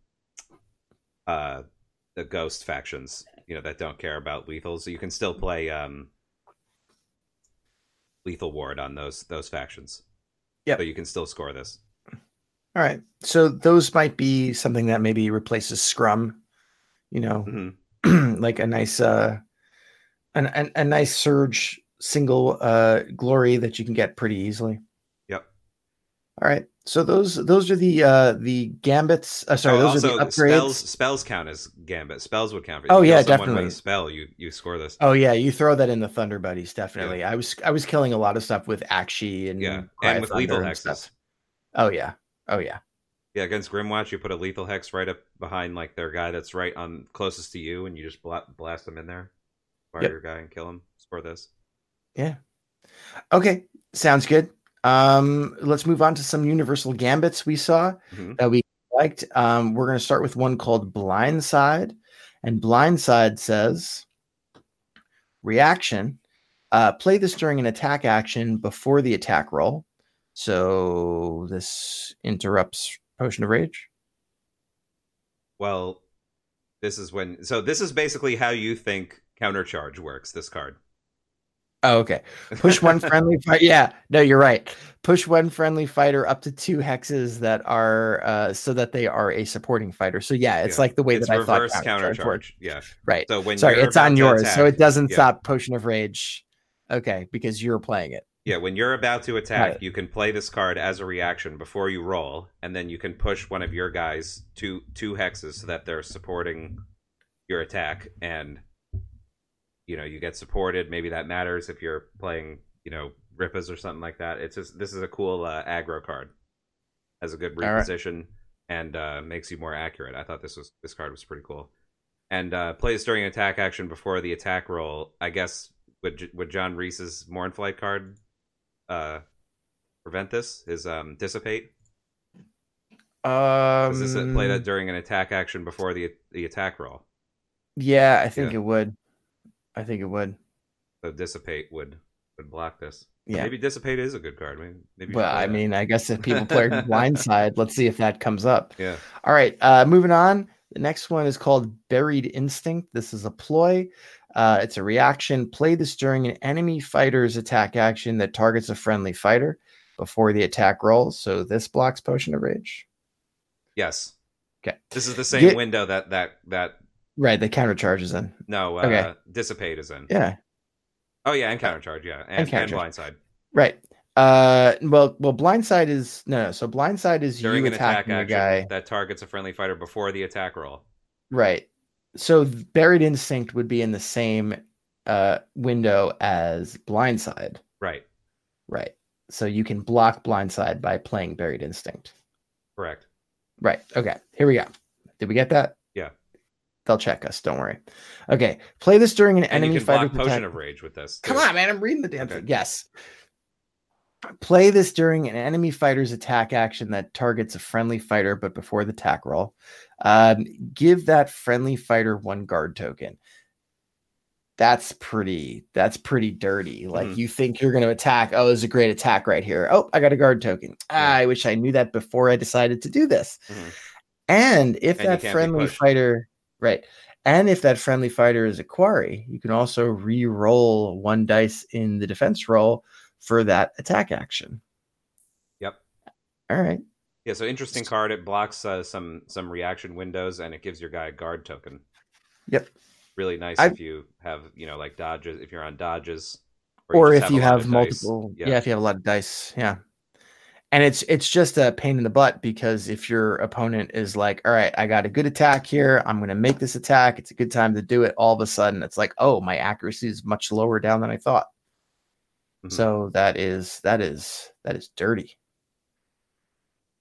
uh, the ghost factions. You know that don't care about lethal, so you can still play um, lethal ward on those those factions. Yep. So you can still score this. All right. So those might be something that maybe replaces Scrum, you know, hmm like a nice uh an, an a nice surge single uh glory that you can get pretty easily. Yep. All right. So those those are the uh the gambits. Uh, sorry, Oh, those are the upgrades. spells spells count as gambit. Spells would count. For Oh, yeah, with definitely. a spell, you you score this. Oh yeah, you throw that in the Thunder Buddies definitely. I was I was killing a lot of stuff with Aqshy and Yeah, Cry and with lethal and hexes. stuff. Oh yeah. Oh yeah. Yeah, against Grymwatch, you put a lethal hex right up behind like their guy that's right on closest to you, and you just bla- blast them in there. Fire Yep. your guy and kill him. Score this. Yeah. Okay, sounds good. Um, let's move on to some universal gambits we saw Mhm. that we liked. Um, we're going to start with one called Blindside, and Blindside says reaction. Uh, play this during an attack action before the attack roll. So this interrupts Potion of Rage. Well, this is when. So this is basically how you think countercharge works. This card. Oh, okay. Push one friendly fight. Yeah, no, you're right. Push one friendly fighter up to two hexes that are uh, so that they are a supporting fighter. So yeah, it's Yeah. like the way it's that I thought reverse countercharge. Yeah. Right. So when Sorry, it's on yours, so it doesn't yeah. stop Potion of Rage. Okay, because you're playing it. Yeah, when you're about to attack, you can play this card as a reaction before you roll, and then you can push one of your guys to two hexes so that they're supporting your attack, and you know you get supported. Maybe that matters if you're playing, you know, Rippas or something like that. It's just this is a cool uh, aggro card, has a good All right. reposition and uh, makes you more accurate. I thought this was this card was pretty cool, and uh, plays during attack action before the attack roll. I guess would would John Reese's Mournflight card uh prevent this Is um dissipate Um, does this play that during an attack action before the the attack roll Yeah, I think Yeah. it would. I think it would. so dissipate would would block this Yeah. maybe dissipate is a good card maybe, maybe Well, I that. mean, I guess if people play Blindside, let's see if that comes up. yeah All right, uh, moving on. The next one is called Buried Instinct. This is a ploy. Uh, it's a reaction. Play this during an enemy fighter's attack action that targets a friendly fighter before the attack rolls. So this blocks Potion of Rage. yes Okay. this is the same Get- window that that that Right, the counter is in. no uh Okay. dissipate is in Yeah, oh yeah and countercharge yeah and, and, countercharge. blindside right. Uh, well, well, blindside is no, no. So blindside is during you an attack attacking a action guy. that targets a friendly fighter before the attack roll Right. So buried instinct would be in the same uh window as blindside. right Right. So you can block blindside by playing buried instinct. correct Right. Okay. Here we go. Did we get that? They'll check us. Don't worry. Okay. Play this during an and enemy you can fighter block potion attack- of rage with this Come on, man. I'm reading the damn Okay. thing. Yes. Play this during an enemy fighter's attack action that targets a friendly fighter, but before the attack roll. Um, give that friendly fighter one guard token. That's pretty. That's pretty dirty. Like Mhm. you think you're going to attack. Oh, there's a great attack right here. Oh, I got a guard token. Ah. I wish I knew that before I decided to do this. Mhm. And if And that friendly fighter, right? And if that friendly fighter is a quarry, you can also re-roll one dice in the defense roll for that attack action. Yep. All right. Yeah, so interesting card. It blocks uh, some some reaction windows, and it gives your guy a guard token. Yep. Really nice I've- if you have you know like dodges. If you're on dodges, Or, just if a you have multiple, yeah. if you have a lot of dice, yeah. And it's it's just a pain in the butt because if your opponent is like, all right, I got a good attack here, I'm gonna make this attack. It's a good time to do it. All of a sudden, it's like, oh, my accuracy is much lower down than I thought. Mhm. So that is that is that is dirty.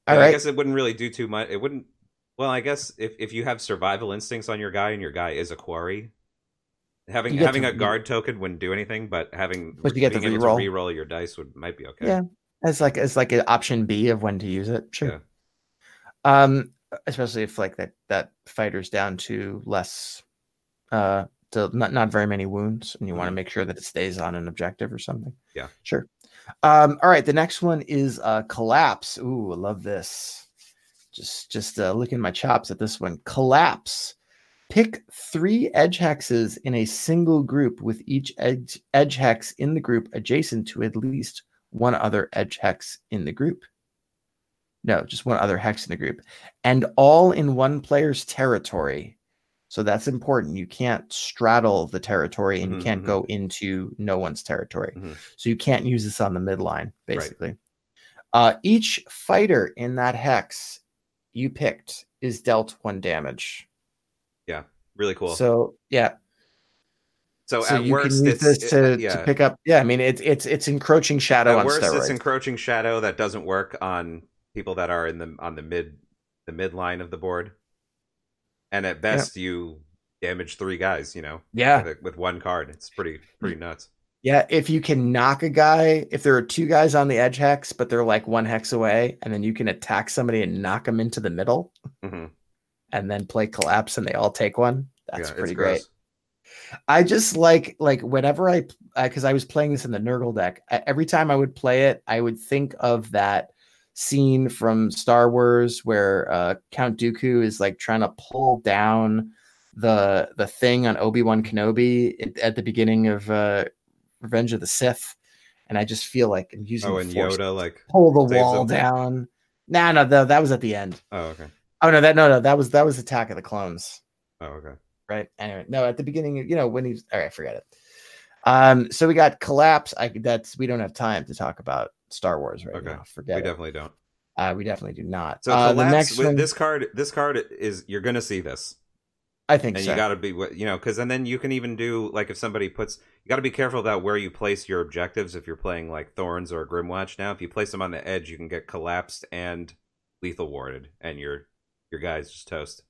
Yeah, All I guess it wouldn't really do too much. It wouldn't. Well, I guess if, if you have survival instincts on your guy and your guy is a quarry, having having to a guard token wouldn't do anything. But having But you get to reroll. to reroll your dice would might be okay. Yeah. As like as like an option B of when to use it. Sure. Yeah. Um, especially if like that that fighter's down to less, uh, to not not very many wounds, and you want to make sure that it stays on an objective or something. Yeah. Sure. Um. All right. The next one is uh collapse. Ooh, I love this. Just just uh, licking my chops at this one. Collapse. Pick three edge hexes in a single group with each edge edge hex in the group adjacent to at least one other edge hex in the group. No, just one other hex in the group, and all in one player's territory. So that's important. You can't straddle the territory and you Mhm, can't go into no one's territory. Mhm. So you can't use this on the midline, basically. Uh, each fighter in that hex you picked is dealt one damage. Yeah, really cool. So yeah, so at you worst, can use it's this to, it- yeah. to pick up. Yeah, I mean it's it's it's encroaching shadow at on worst, steroids. it's encroaching shadow that doesn't work on people that are in the on the mid the mid line of the board. And at best, you damage three guys. You know, yeah, with, with one card. It's pretty pretty nuts. Yeah, if you can knock a guy, if there are two guys on the edge hex, but they're like one hex away, and then you can attack somebody and knock them into the middle, hmm and then play collapse, and they all take one. That's yeah, pretty great. gross. I just like like whenever I because I was playing this in the Nurgle deck. I, every time I would play it, I would think of that scene from Star Wars where uh, Count Dooku is like trying to pull down the the thing on Obi Wan Kenobi at, at the beginning of uh, Revenge of the Sith, and I just feel like I'm using Oh, and Yoda, to like, pull the wall down. Nah, no, no, that was at the end. oh okay, Oh no, that no, no, that was that was Attack of the Clones oh okay. Right? Anyway, no, at the beginning, you know, when he's all right, forget it. Um, so we got collapse. I that's we don't have time to talk about Star Wars right Okay. now. We Forget it. definitely don't. Uh, we definitely do not. So uh, the next with one, this card. This card is you're gonna see this, I think and so. you got to be you know because and then you can even do like if somebody puts you got to be careful about where you place your objectives if you're playing like Thorns or Grymwatch. Now, if you place them on the edge, you can get collapsed and lethal warded, and your your guy's just toast,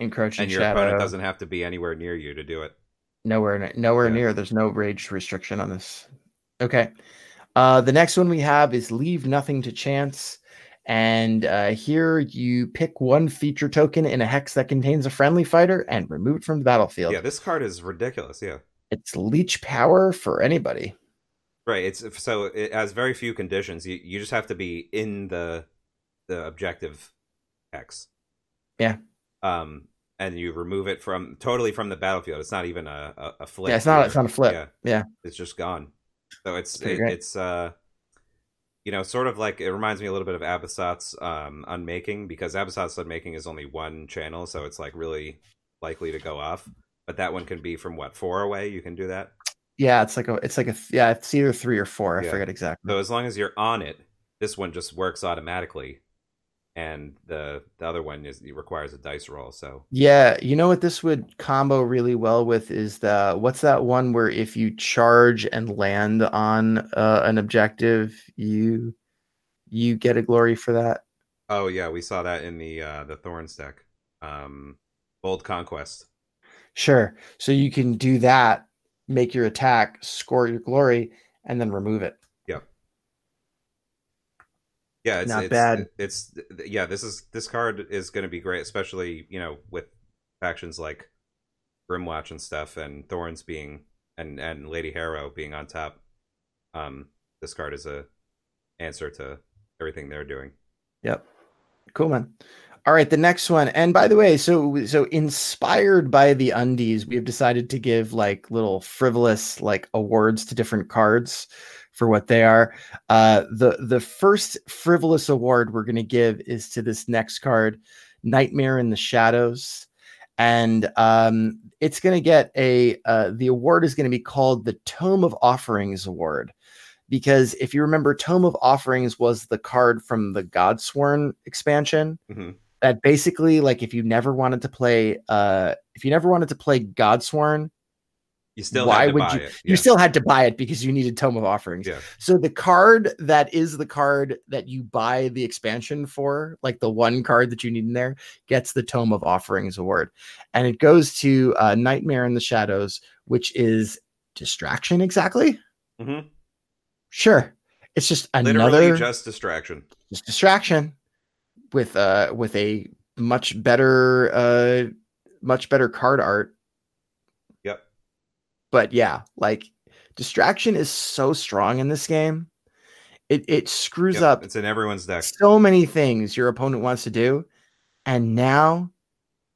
Encroaching and your shadow. opponent doesn't have to be anywhere near you to do it. nowhere nowhere Yeah. near. There's no rage restriction on this. Okay. Uh, the next one we have is leave nothing to chance. And uh, here you pick one feature token in a hex that contains a friendly fighter and remove it from the battlefield. Yeah, this card is ridiculous. Yeah. It's leech power for anybody. Right. It's so it has very few conditions. You you just have to be in the the objective X. Yeah. Um, and you remove it from totally from the battlefield. It's not even a a, a flip. yeah, it's not. It's not a flip. Yeah. Yeah. It's just gone. So it's it, it's uh, you know, sort of like it reminds me a little bit of Abasoth's um unmaking because Abasoth's unmaking is only one channel, so it's like really likely to go off. But that one can be from what four away. You can do that. Yeah, it's like a. It's like a. Yeah, it's either three or four. I Yeah. forget exactly. So as long as you're on it, this one just works automatically, and the the other one is it requires a dice roll. So Yeah, you know what this would combo really well with is the what's that one where if you charge and land on uh, an objective, you you get a glory for that. oh yeah, we saw that in the uh the Thorns deck, um, Bold Conquest. Sure. So you can do that, make your attack, score your glory, and then remove it. Yeah, it's Not it's, bad. It's yeah, this is this card is going to be great, especially you know with factions like Grymwatch and stuff, and Thorns being and and Lady Harrow being on top. Um, this card is a answer to everything they're doing. Yep. Cool, man. All right, the next one. And by the way, so so inspired by the undies, we have decided to give like little frivolous like awards to different cards for what they are. Uh the the first frivolous award we're going to give is to this next card, Nightmare in the Shadows. And um it's going to get a uh the award is going to be called the Tome of Offerings Award because if you remember, Tome of Offerings was the card from the Godsworn expansion. Mhm. That basically, like, if you never wanted to play, uh, if you never wanted to play Godsworn, You still Why had to would buy you? it. You still had to buy it because you needed Tome of Offerings. Yeah. So the card that is the card that you buy the expansion for, like the one card that you need in there, gets the Tome of Offerings award, and it goes to uh, Nightmare in the Shadows, which is distraction. Exactly. Mm-hmm. Sure. It's just Literally another just distraction. just distraction with uh with a much better uh much better card art. But yeah like distraction is so strong in this game it it screws Yep, up It's in everyone's deck. so many things your opponent wants to do and now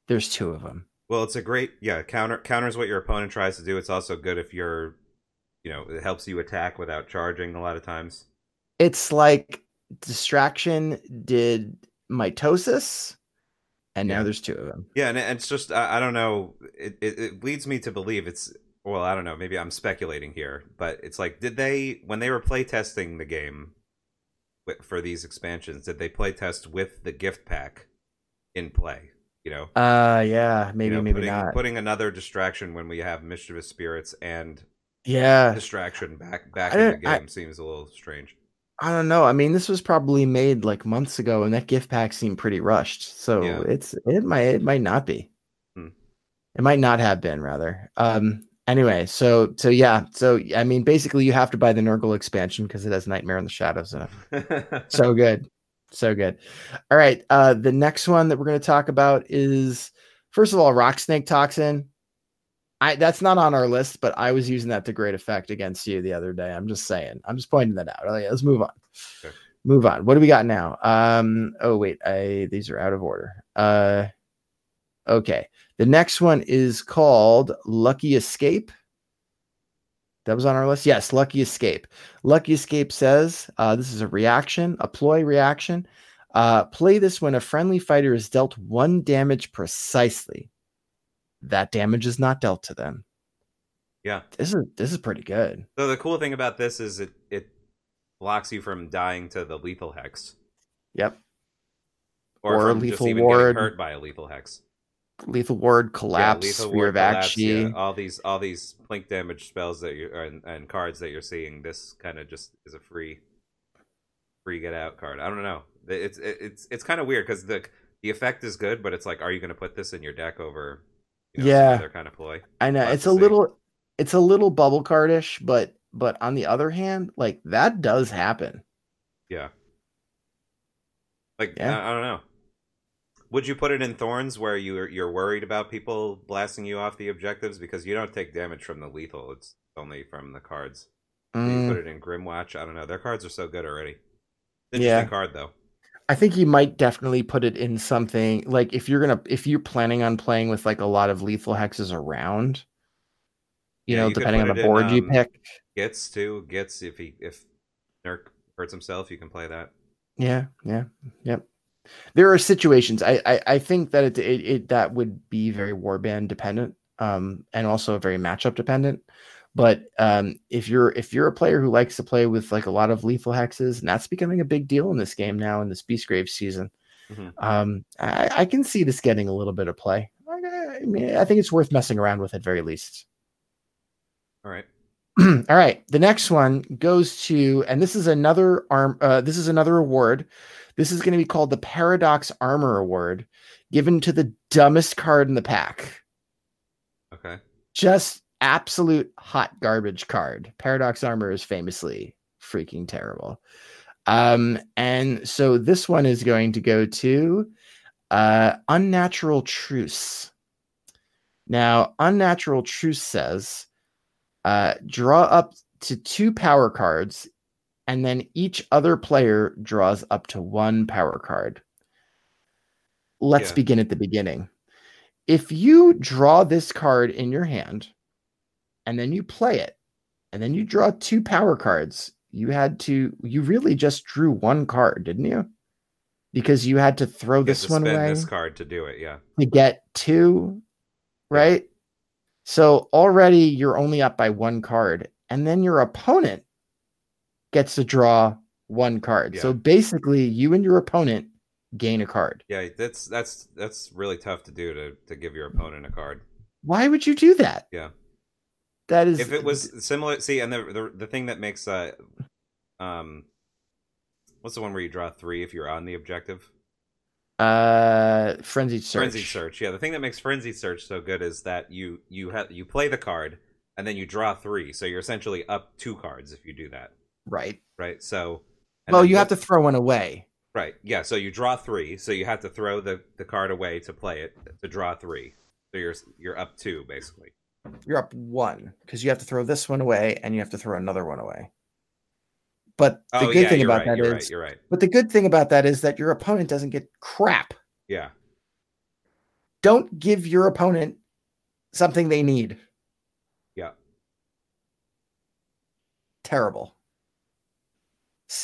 there's two of them Well, it's a great yeah counter counters what your opponent tries to do. It's also good if you're, you know, it helps you attack without charging a lot of times. it's like distraction did mitosis and now Yeah. there's two of them Yeah, and it's just I, I don't know. It, it it leads me to believe it's well I don't know. Maybe I'm speculating here, but it's like did they when they were play testing the game for these expansions did they play test with the gift pack in play? You know, uh yeah You maybe know, maybe putting, not putting another distraction when we have mischievous spirits and yeah distraction back back in the don't- I- game seems a little strange. I don't know. I mean, this was probably made like months ago, and that gift pack seemed pretty rushed. So Yeah. it's it might it might not be. Hmm. It might not have been rather. Um. Anyway, so so yeah. So I mean, basically, you have to buy the Nurgle expansion because it has Nightmare in the Shadows in it. So good, so good. All right. Uh, the next one that we're going to talk about is first of all, Rock Snake Toxin. I that's not on our list, but I was using that to great effect against you the other day. I'm just saying. I'm just pointing that out. Yeah, let's move on. Okay. Move on. What do we got now? Um. Oh wait, I these are out of order. Uh. Okay. The next one is called Lucky Escape. That was on our list. Yes, Lucky Escape. Lucky Escape says uh, this is a reaction, a ploy reaction. Uh, play this when a friendly fighter is dealt one damage precisely. That damage is not dealt to them. yeah. This is this is pretty good. So the cool thing about this is it it blocks you from dying to the lethal hex, Yep. or, Or lethal ward. hurt by a lethal hex. Lethal ward, collapse, lethal sphere ward, collapse, yeah, all these all these plink damage spells that you and, and cards that you're seeing. This kind of just is a free free get out card. I don't know. It's it's it's kind of weird because the the effect is good, but it's like, are you going to put this in your deck over? You know, Yeah. other kind of ploy. I know it's a see. little it's a little bubble cardish, but but on the other hand, like that does happen. Yeah. Like Yeah. I, I don't know. Would you put it in thorns where you're you're worried about people blasting you off the objectives because you don't take damage from the lethal? It's only from the cards. So You Mm, put it in Grymwatch. I don't know. Their cards are so good already. Yeah. Card though. I think you might definitely put it in something like if you're gonna if you're planning on playing with like a lot of lethal hexes around, you Yeah, know, you depending on the it in, board you um, pick. Gets too. Gets if he if Nurk hurts himself, you can play that. Yeah, yeah, yep. There are situations I I, I think that it, it it that would be very warband dependent, um, and also very matchup dependent. But um, if you're if you're a player who likes to play with like a lot of lethal hexes, and that's becoming a big deal in this game now in this Beastgrave season, Mhm. um, I, I can see this getting a little bit of play. I, I mean, I think it's worth messing around with at very least. All right. All right, the next one goes to, and this is another arm. Uh, this is another award. This is going to be called the Paradox Armor Award, given to the dumbest card in the pack. Okay. Just absolute hot garbage card. Paradox Armor is famously freaking terrible. Um, and so this one is going to go to uh, Unnatural Truce. Now, Unnatural Truce says uh, draw up to two power cards, and then each other player draws up to one power card. Let's Yeah. begin at the beginning. If you draw this card in your hand, and then you play it, and then you draw two power cards, you had to, you really just drew one card, didn't you? Because you had to throw You this to one spend away this card to do it. Yeah. to get two, right? So already you're only up by one card, and then your opponent gets to draw one card. So basically, you and your opponent gain a card. Yeah. That's that's that's really tough to do to to give your opponent a card. Why would you do that? Yeah. that is if it was similar, see, and the, the the thing that makes uh, um, what's the one where you draw three if you're on the objective? uh frenzied search. Frenzied search. Yeah, the thing that makes frenzied search so good is that you you have you play the card and then you draw three, so you're essentially up two cards if you do that, Right. right? So, Well, you have to throw one away. right, yeah. So you draw three, so you have to throw the the card away to play it to draw three. So you're you're up two basically. You're up one because you have to throw this one away and you have to throw another one away. But the oh good yeah, thing about right. that is, right. You're right. but the good thing about that is that your opponent doesn't get crap. Yeah. Don't give your opponent something they need. Yeah. Terrible.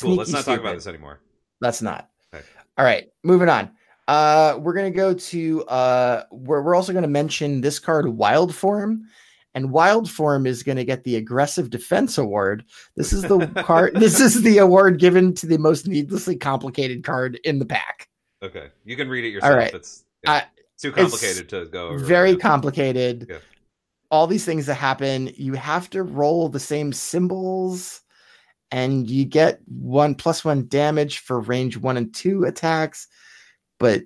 Cool. Let's not talk about this anymore. Let's not. Okay. All right, moving on. Uh, we're gonna go to uh, we're we're also gonna mention this card, Wild Form, and Wild Form is gonna get the Aggressive Defense Award. This is the card. This is the award given to the most needlessly complicated card in the pack. Okay, you can read it yourself. right. It's, yeah, it's too complicated to go over. right Very now. complicated. All these things that happen, you have to roll the same symbols, and you get one plus one damage for range one and two attacks, but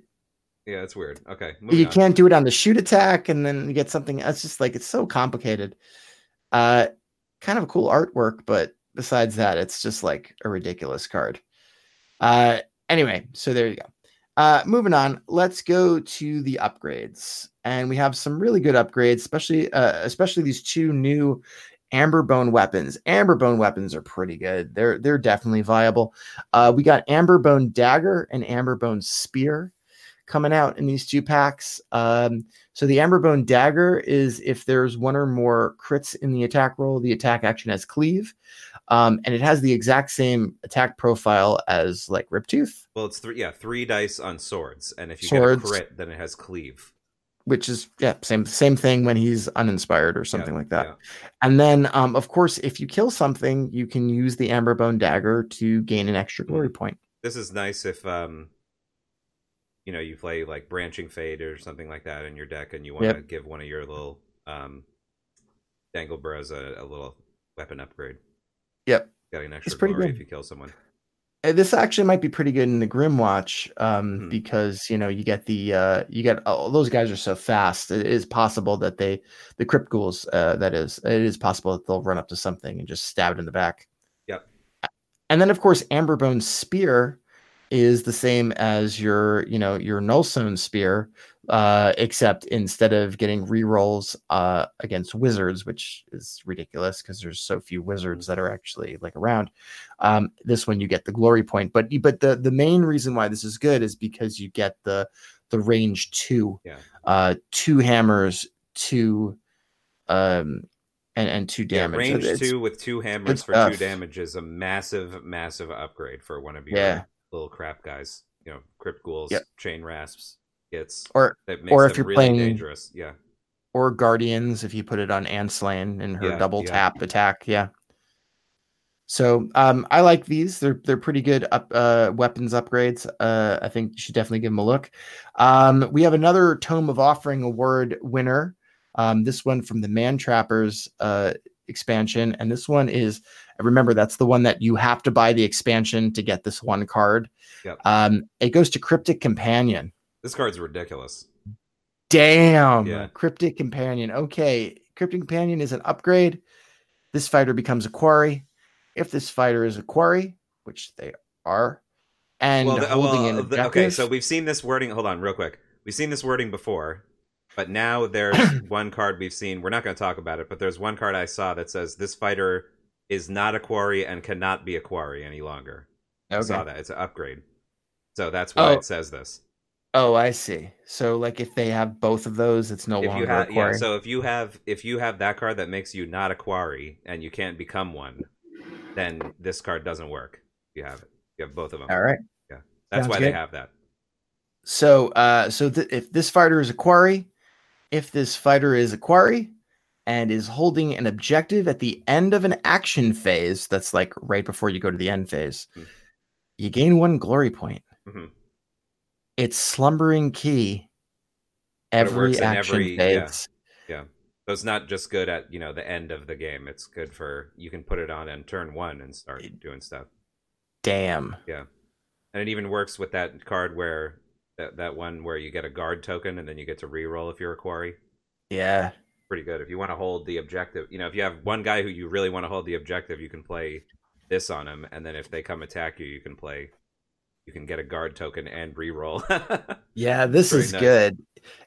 Yeah, it's weird. Okay, you on. can't do it on the shoot attack and then you get something it's just like it's so complicated uh kind of a cool artwork but besides that it's just like a ridiculous card uh anyway so there you go uh moving on let's go to the upgrades and we have some really good upgrades especially uh especially these two new amber bone weapons amber bone weapons are pretty good they're they're definitely viable uh we got amber bone dagger and amber bone spear coming out in these two packs. Um, so the Amberbone Dagger is if there's one or more crits in the attack roll, the attack action has cleave, um, and it has the exact same attack profile as like Riptooth, Well, it's three. Yeah, three dice on swords, and if you Swords. get a crit, then it has cleave. Which is yeah same same thing when he's uninspired or something Yeah, like that. yeah. And then um, of course if you kill something, you can use the Amberbone Dagger to gain an extra glory point. This is nice if um, you know, you play like Branching Fate or something like that in your deck, and you want to Yep. give one of your little um, dangle bros a, a little weapon upgrade. Yep. Got an extra pretty glory good. if you kill someone. Uh, this actually might be pretty good in the Grymwatch um, Hmm. because you know you get the uh, you get oh, those guys are so fast. It is possible that they the Crypt Ghouls uh, that is it is possible that they'll run up to something and just stab it in the back. Yep. And then of course Amberbone Spear is the same as your you know your Nullstone Spear, uh, except instead of getting rerolls uh, against wizards, which is ridiculous because there's so few wizards that are actually like around. Um, this one you get the glory point, but but the the main reason why this is good is because you get the the range two, Yeah. uh, two hammers, two, um, and and two Yeah, damage. range It's- two with two hammers for two stuff. damage is a massive, massive upgrade for one of your Yeah. little crap guys. You know, crypt ghouls, Yep. chain rasps, gets or or if you're really playing- dangerous. Yeah, or guardians if you put it on Anslain and her Yeah, double yeah. tap attack. Yeah. So um, I like these. They're they're pretty good up uh, weapons upgrades. Uh, I think you should definitely give them a look. Um, we have another Tome of Offering Award winner. Um, this one from the Mantrappers uh, expansion, and this one is remember that's the one that you have to buy the expansion to get this one card. Yep. Um, it goes to Cryptic Companion. This card's ridiculous. Damn. Yeah. Cryptic Companion. Okay. Cryptic Companion is an upgrade. This fighter becomes a quarry. If this fighter is a quarry, which they are, and well, the- holding well, an the- okay, so we've seen this wording. Hold on, real quick. We've seen this wording before, but now there's one card we've seen. We're not going to talk about it, but there's one card I saw that says this fighter is not a quarry and cannot be a quarry any longer. I saw that it's an upgrade, so that's why Oh. it says this. Oh, I see. So, like, if they have both of those, it's no if longer you a have, yeah. So if you have if you have that card that makes you not a quarry and you can't become one, then this card doesn't work. You have it. You have both of them. All right. Yeah. That's sounds why they have that. So, uh, so th- if this fighter is a quarry, if this fighter is a quarry and is holding an objective at the end of an action phase, that's like right before you go to the end phase, Hmm. you gain one glory point. Mhm. It's slumbering key every action every- yeah, phase. yeah. So it's not just good at you know the end of the game. It's good for you can put it on on turn one and start doing stuff. Damn. Yeah, and it even works with that card where that that one where you get a guard token and then you get to reroll if you're a quarry. Yeah. Pretty good. If you want to hold the objective, you know, if you have one guy who you really want to hold the objective, you can play this on him, and then if they come attack you, you can play you can get a guard token and reroll. yeah, this Very is nice. good.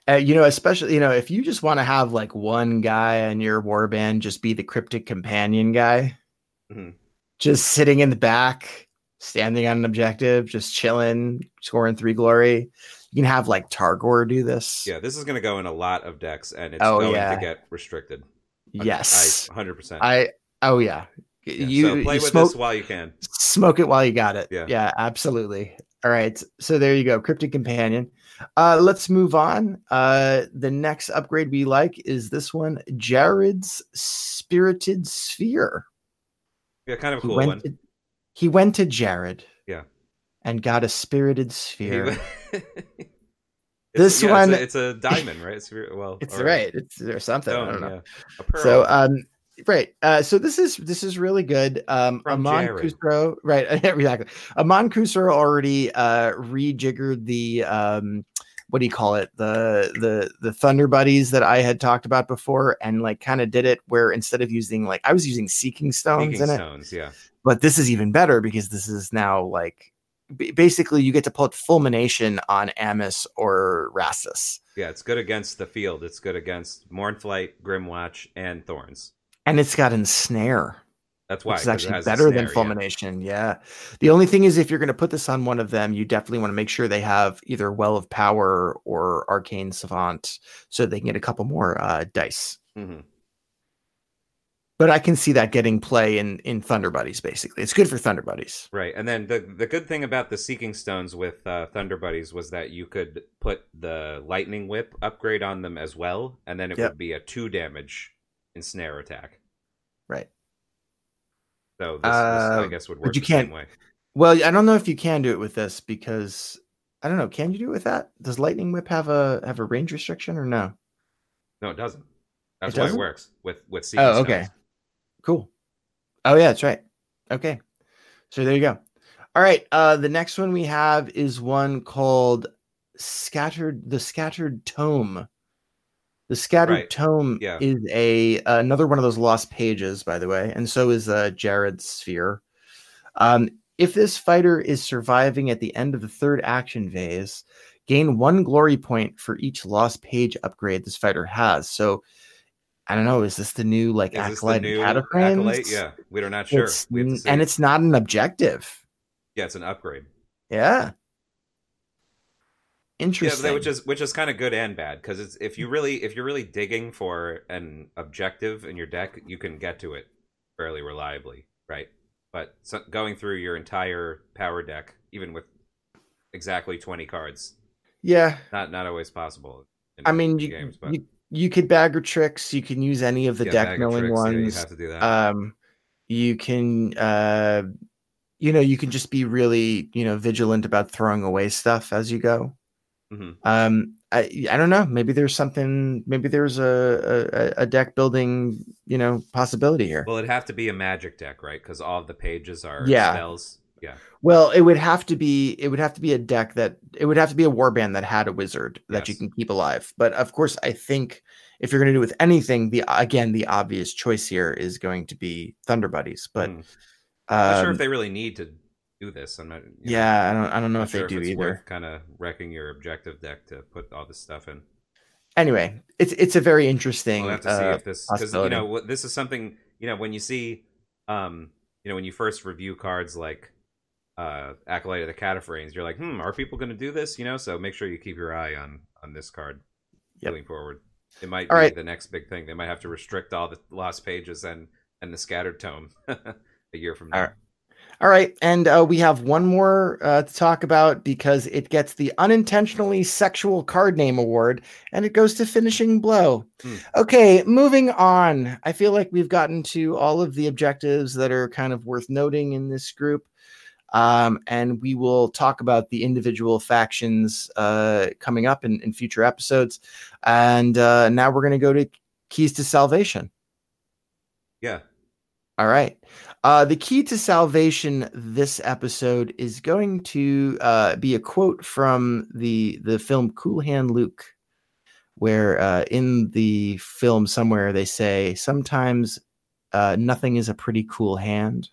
Uh, you know, especially you know if you just want to have like one guy on your warband just be the cryptic companion guy, mm-hmm. just sitting in the back, standing on an objective, just chilling, scoring three glory. You can have like Targor do this. Yeah, this is going to go in a lot of decks, and it's oh, going yeah. to get restricted. Yes, hundred percent. I oh yeah, yeah, you, so play you with smoke, this while you can. Smoke it while you got it. Yeah. Yeah, absolutely. All right. So there you go. Cryptic Companion. Uh, let's move on. Uh, the next upgrade we like is this one Jared's Spirited Sphere. Yeah, kind of cool he one. To, he went to Jared. Yeah. And got a Spirited Sphere. this yeah, one, it's a, it's a, diamond, right? It's, well, it's right. It's or something. Stone, I don't know. Yeah. So, um, right. Uh, so this is this is really good. Um, From Amon Jared. Khusro, right? exactly. Amon Khusro already uh, rejiggered the um, what do you call it? The the the Thunder Buddies that I had talked about before, and like kind of did it where instead of using like I was using Seeking Stones Seeking in stones, it. yeah. But this is even better because this is now like basically you get to put fulmination on Ammis or Rastus. Yeah, it's good against the field. It's good against Mournflight, Grymwatch, and Thorns and it's got ensnare. That's why it's actually better snare, than fulmination. Yeah. yeah. The only thing is, if you're going to put this on one of them, you definitely want to make sure they have either Well of Power or Arcane Savant, so they can get a couple more uh, dice. Mm-hmm. But I can see that getting play in in Thunder Buddies. Basically, it's good for Thunder Buddies. Right, and then the the good thing about the Seeking Stones with uh, Thunder Buddies was that you could put the Lightning Whip upgrade on them as well, and then it yep. would be a two damage ensnare attack. Right. So this, uh, this I guess would work But you can't, way. Well, I don't know if you can do it with this because I don't know. Can you do it with that? Does Lightning Whip have a have a range restriction or no? No, it doesn't. That's it why doesn't? it works with with C. Oh, okay. Stones. Cool. Oh yeah, that's right. Okay. So there you go. All right. Uh the next one we have is one called Scattered the Scattered Tome. The scattered right. tome yeah. is a uh, another one of those lost pages, by the way, and so is uh, Jared's sphere. Um, if this fighter is surviving at the end of the third action phase, gain one glory point for each lost page upgrade this fighter has. So I don't know. Is this the new like is acolyte new acolyte? Yeah, we're not sure. It's, and it's not an objective. Yeah, it's an upgrade. Yeah. Interesting. Yeah, which is which is kind of good and bad because it's if you really if you're really digging for an objective in your deck, you can get to it fairly reliably, right? But so going through your entire power deck, even with exactly twenty cards, yeah, not not always possible. I mean, you, games, but... you you could bagger tricks. You can use any of the yeah, deck milling ones. Yeah, you have to do that. Um, you can uh, you know, you can just be really you know vigilant about throwing away stuff as you go. Mm-hmm. Um, I I don't know. Maybe there's something. Maybe there's a, a, a deck building, you know, possibility here. Well, it'd have to be a magic deck, right? Because all the pages are yeah. spells. Yeah. Well, it would have to be. It would have to be a deck that. It would have to be a warband that had a wizard that yes. you can keep alive. But of course, I think if you're going to do with anything, the again the obvious choice here is going to be Thunder Buddies. But mm. I'm not sure if um, they really need to do this. I'm not. Yeah, know, I don't. I don't know if sure they do either. Kind of wrecking your objective deck to put all this stuff in. Anyway, it's it's a very interesting. We'll have to see uh, if this because you know this is something you know when you see, um, you know when you first review cards like uh Acolyte of the Katophranes you're like hmm are people going to do this you know so make sure you keep your eye on on this card yep. going forward it might all be right. the next big thing they might have to restrict all the lost pages and and the scattered tome a year from now all right, and uh, we have one more uh, to talk about because it gets the unintentionally sexual card name award, and it goes to finishing blow. Hmm. Okay, moving on. I feel like we've gotten to all of the objectives that are kind of worth noting in this group, um, and we will talk about the individual factions uh, coming up in, in future episodes. And uh, now we're going to go to keys to salvation. Yeah. All right. Uh, the key to salvation this episode is going to uh, be a quote from the the film Cool Hand Luke, where uh, in the film somewhere they say sometimes uh, nothing is a pretty cool hand,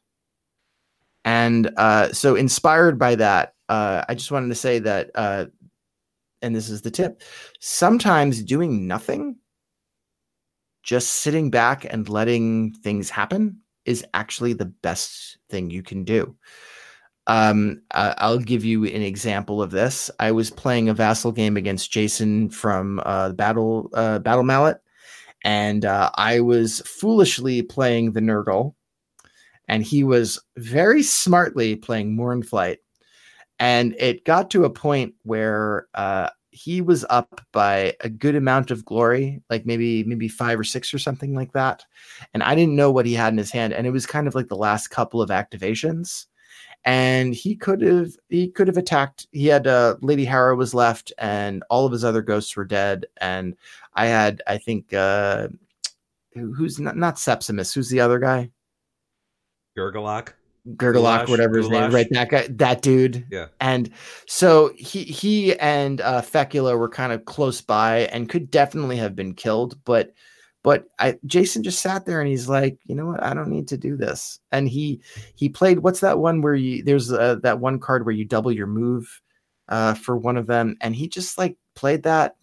and uh, so inspired by that, uh, I just wanted to say that, and this is the tip: sometimes doing nothing, just sitting back and letting things happen is actually the best thing you can do. Um, I'll give you an example of this. I was playing a vassal game against Jason from uh, Battle uh, Battle Mallet, and uh, I was foolishly playing the Nurgle, and he was very smartly playing Mournflight. And it got to a point where uh, he was up by a good amount of glory, like maybe maybe five or six or something like that. And I didn't know what he had in his hand, and it was kind of like the last couple of activations. And he could have he could have attacked. He had uh, Lady Harrow was left, and all of his other ghosts were dead. And I had I think uh, who's not not Sepsimus, who's the other guy? Gurgalok. Gurgalok, whatever his name, right? That guy, that dude. Yeah. And so he he and uh, Fecula were kind of close by and could definitely have been killed, but but I Jason just sat there and he's like, you know what? I don't need to do this. And he he played. What's that one where you there's uh, that one card where you double your move uh, for one of them, and he just like played that,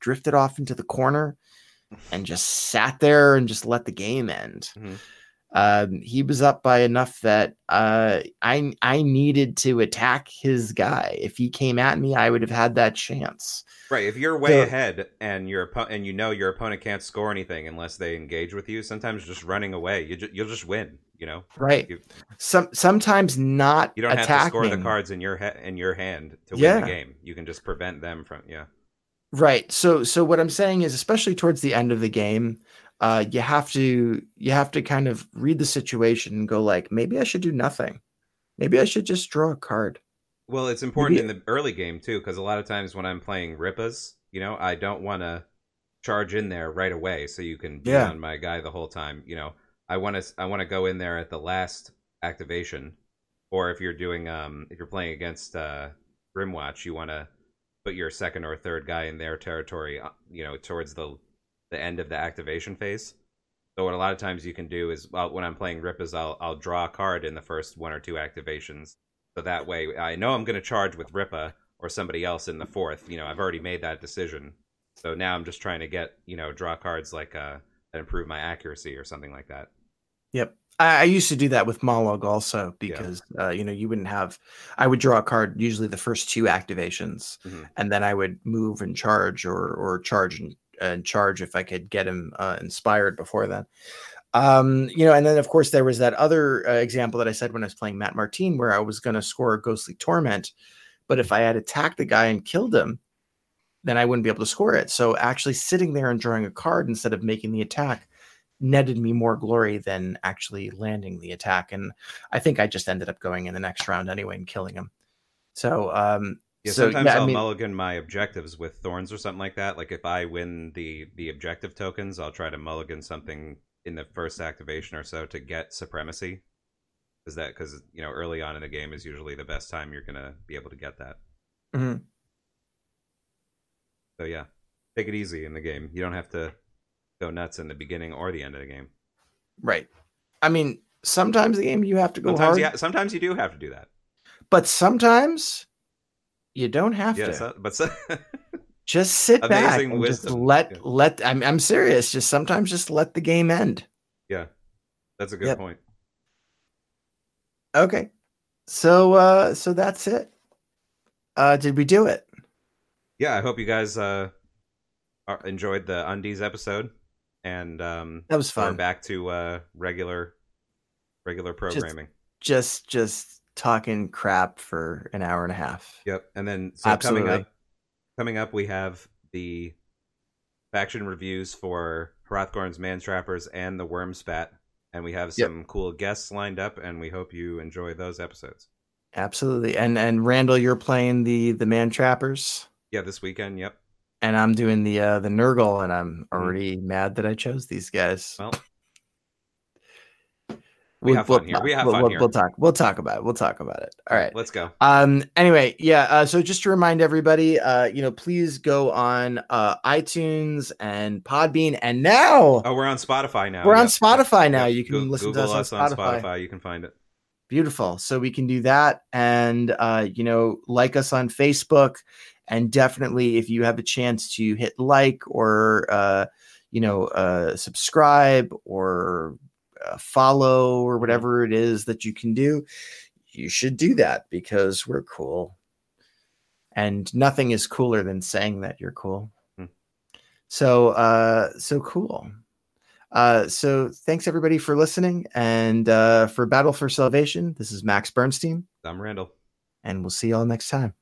drifted off into the corner, and just sat there and just let the game end. Mm-hmm um, he was up by enough that uh, I I needed to attack his guy. If he came at me, I would have had that chance. Right. If you're way so, ahead and your and you know your opponent can't score anything unless they engage with you, sometimes just running away, you ju- you'll just win. You know. Right. You, Some sometimes not. You don't attacking. have to score the cards in your he- in your hand to win yeah. the game. You can just prevent them from. Yeah. Right. So so what I'm saying is, especially towards the end of the game, uh, you have to you have to kind of read the situation and go like maybe i should do nothing. Maybe i should just draw a card. Well it's important maybe... in the early game too because a lot of times when i'm playing Rippa's you know i don't want to charge in there right away so you can be yeah. on my guy the whole time you know? I want to i want to go in there at the last activation or if you're doing um if you're playing against uh grymwatch you want to put your second or third guy in their territory uh, you know towards the the end of the activation phase. So what a lot of times you can do is well, when I'm playing Rip is I'll I'll draw a card in the first one or two activations. So that way I know I'm going to charge with Rippa or somebody else in the fourth. You know, I've already made that decision. So now I'm just trying to get, you know, draw cards like uh that improve my accuracy or something like that. Yep. I, I used to do that with Mollog also because yeah. uh, you know you wouldn't have. I would draw a card usually the first two activations, mm-hmm. and then I would move and charge or or charge and in charge if I could get him uh, inspired before then. Um, you know, and then of course there was that other uh, example that I said when I was playing Matt Martine, where I was going to score a Ghostly Torment, but if I had attacked the guy and killed him, then I wouldn't be able to score it. So actually sitting there and drawing a card instead of making the attack netted me more glory than actually landing the attack. And I think I just ended up going in the next round anyway and killing him. So um, yeah, so, sometimes yeah, I'll I mean, mulligan my objectives with thorns or something like that. Like if I win the the objective tokens, I'll try to mulligan something in the first activation or so to get supremacy. Is that because you know early on in the game is usually the best time you're gonna be able to get that. Mm-hmm. So yeah, take it easy in the game. You don't have to go nuts in the beginning or the end of the game. Right. I mean, sometimes the game you have to go sometimes, hard. Sometimes you do have to do that. But sometimes you don't have yeah, to. So, but so, just sit back and wisdom. just let yeah. let. I'm I'm serious. Just sometimes just let the game end. Yeah, that's a good yep. point. Okay, so uh so that's it. Uh Did we do it? Yeah, I hope you guys uh enjoyed the Undies episode, and um that was fun. back to uh regular regular programming. Just just, just talking crap for an hour and a half. Yep. And then so Absolutely. coming up coming up we have the faction reviews for Hrothgorn's Mantrappers and the Wurmspat. And we have some yep. cool guests lined up and we hope you enjoy those episodes. Absolutely. And and Randall, you're playing the the Mantrappers? Yeah, this weekend, yep. and I'm doing the uh, the Nurgle, and I'm already mad that I chose these guys. Well, we have fun here. We have we'll, fun we'll, here. We'll talk. We'll talk about it. We'll talk about it. All right. let's go. Um. Anyway, yeah. Uh, so just to remind everybody, uh, you know, please go on uh, iTunes and Podbean, and now Oh, we're on Spotify now. we're on Spotify now. yep. You can Goo- listen Google to us us on Spotify. Spotify. You can find it. Beautiful. So we can do that, and uh, you know, like us on Facebook, and definitely if you have a chance to hit like or uh, you know, uh, subscribe or follow or whatever it is that you can do, you should do that because we're cool. And nothing is cooler than saying that you're cool. Hmm. So, uh, so cool. Uh, so thanks everybody for listening. And uh, for Battle for Salvation, this is Max Bernstein, I'm Randall. and we'll see y'all next time.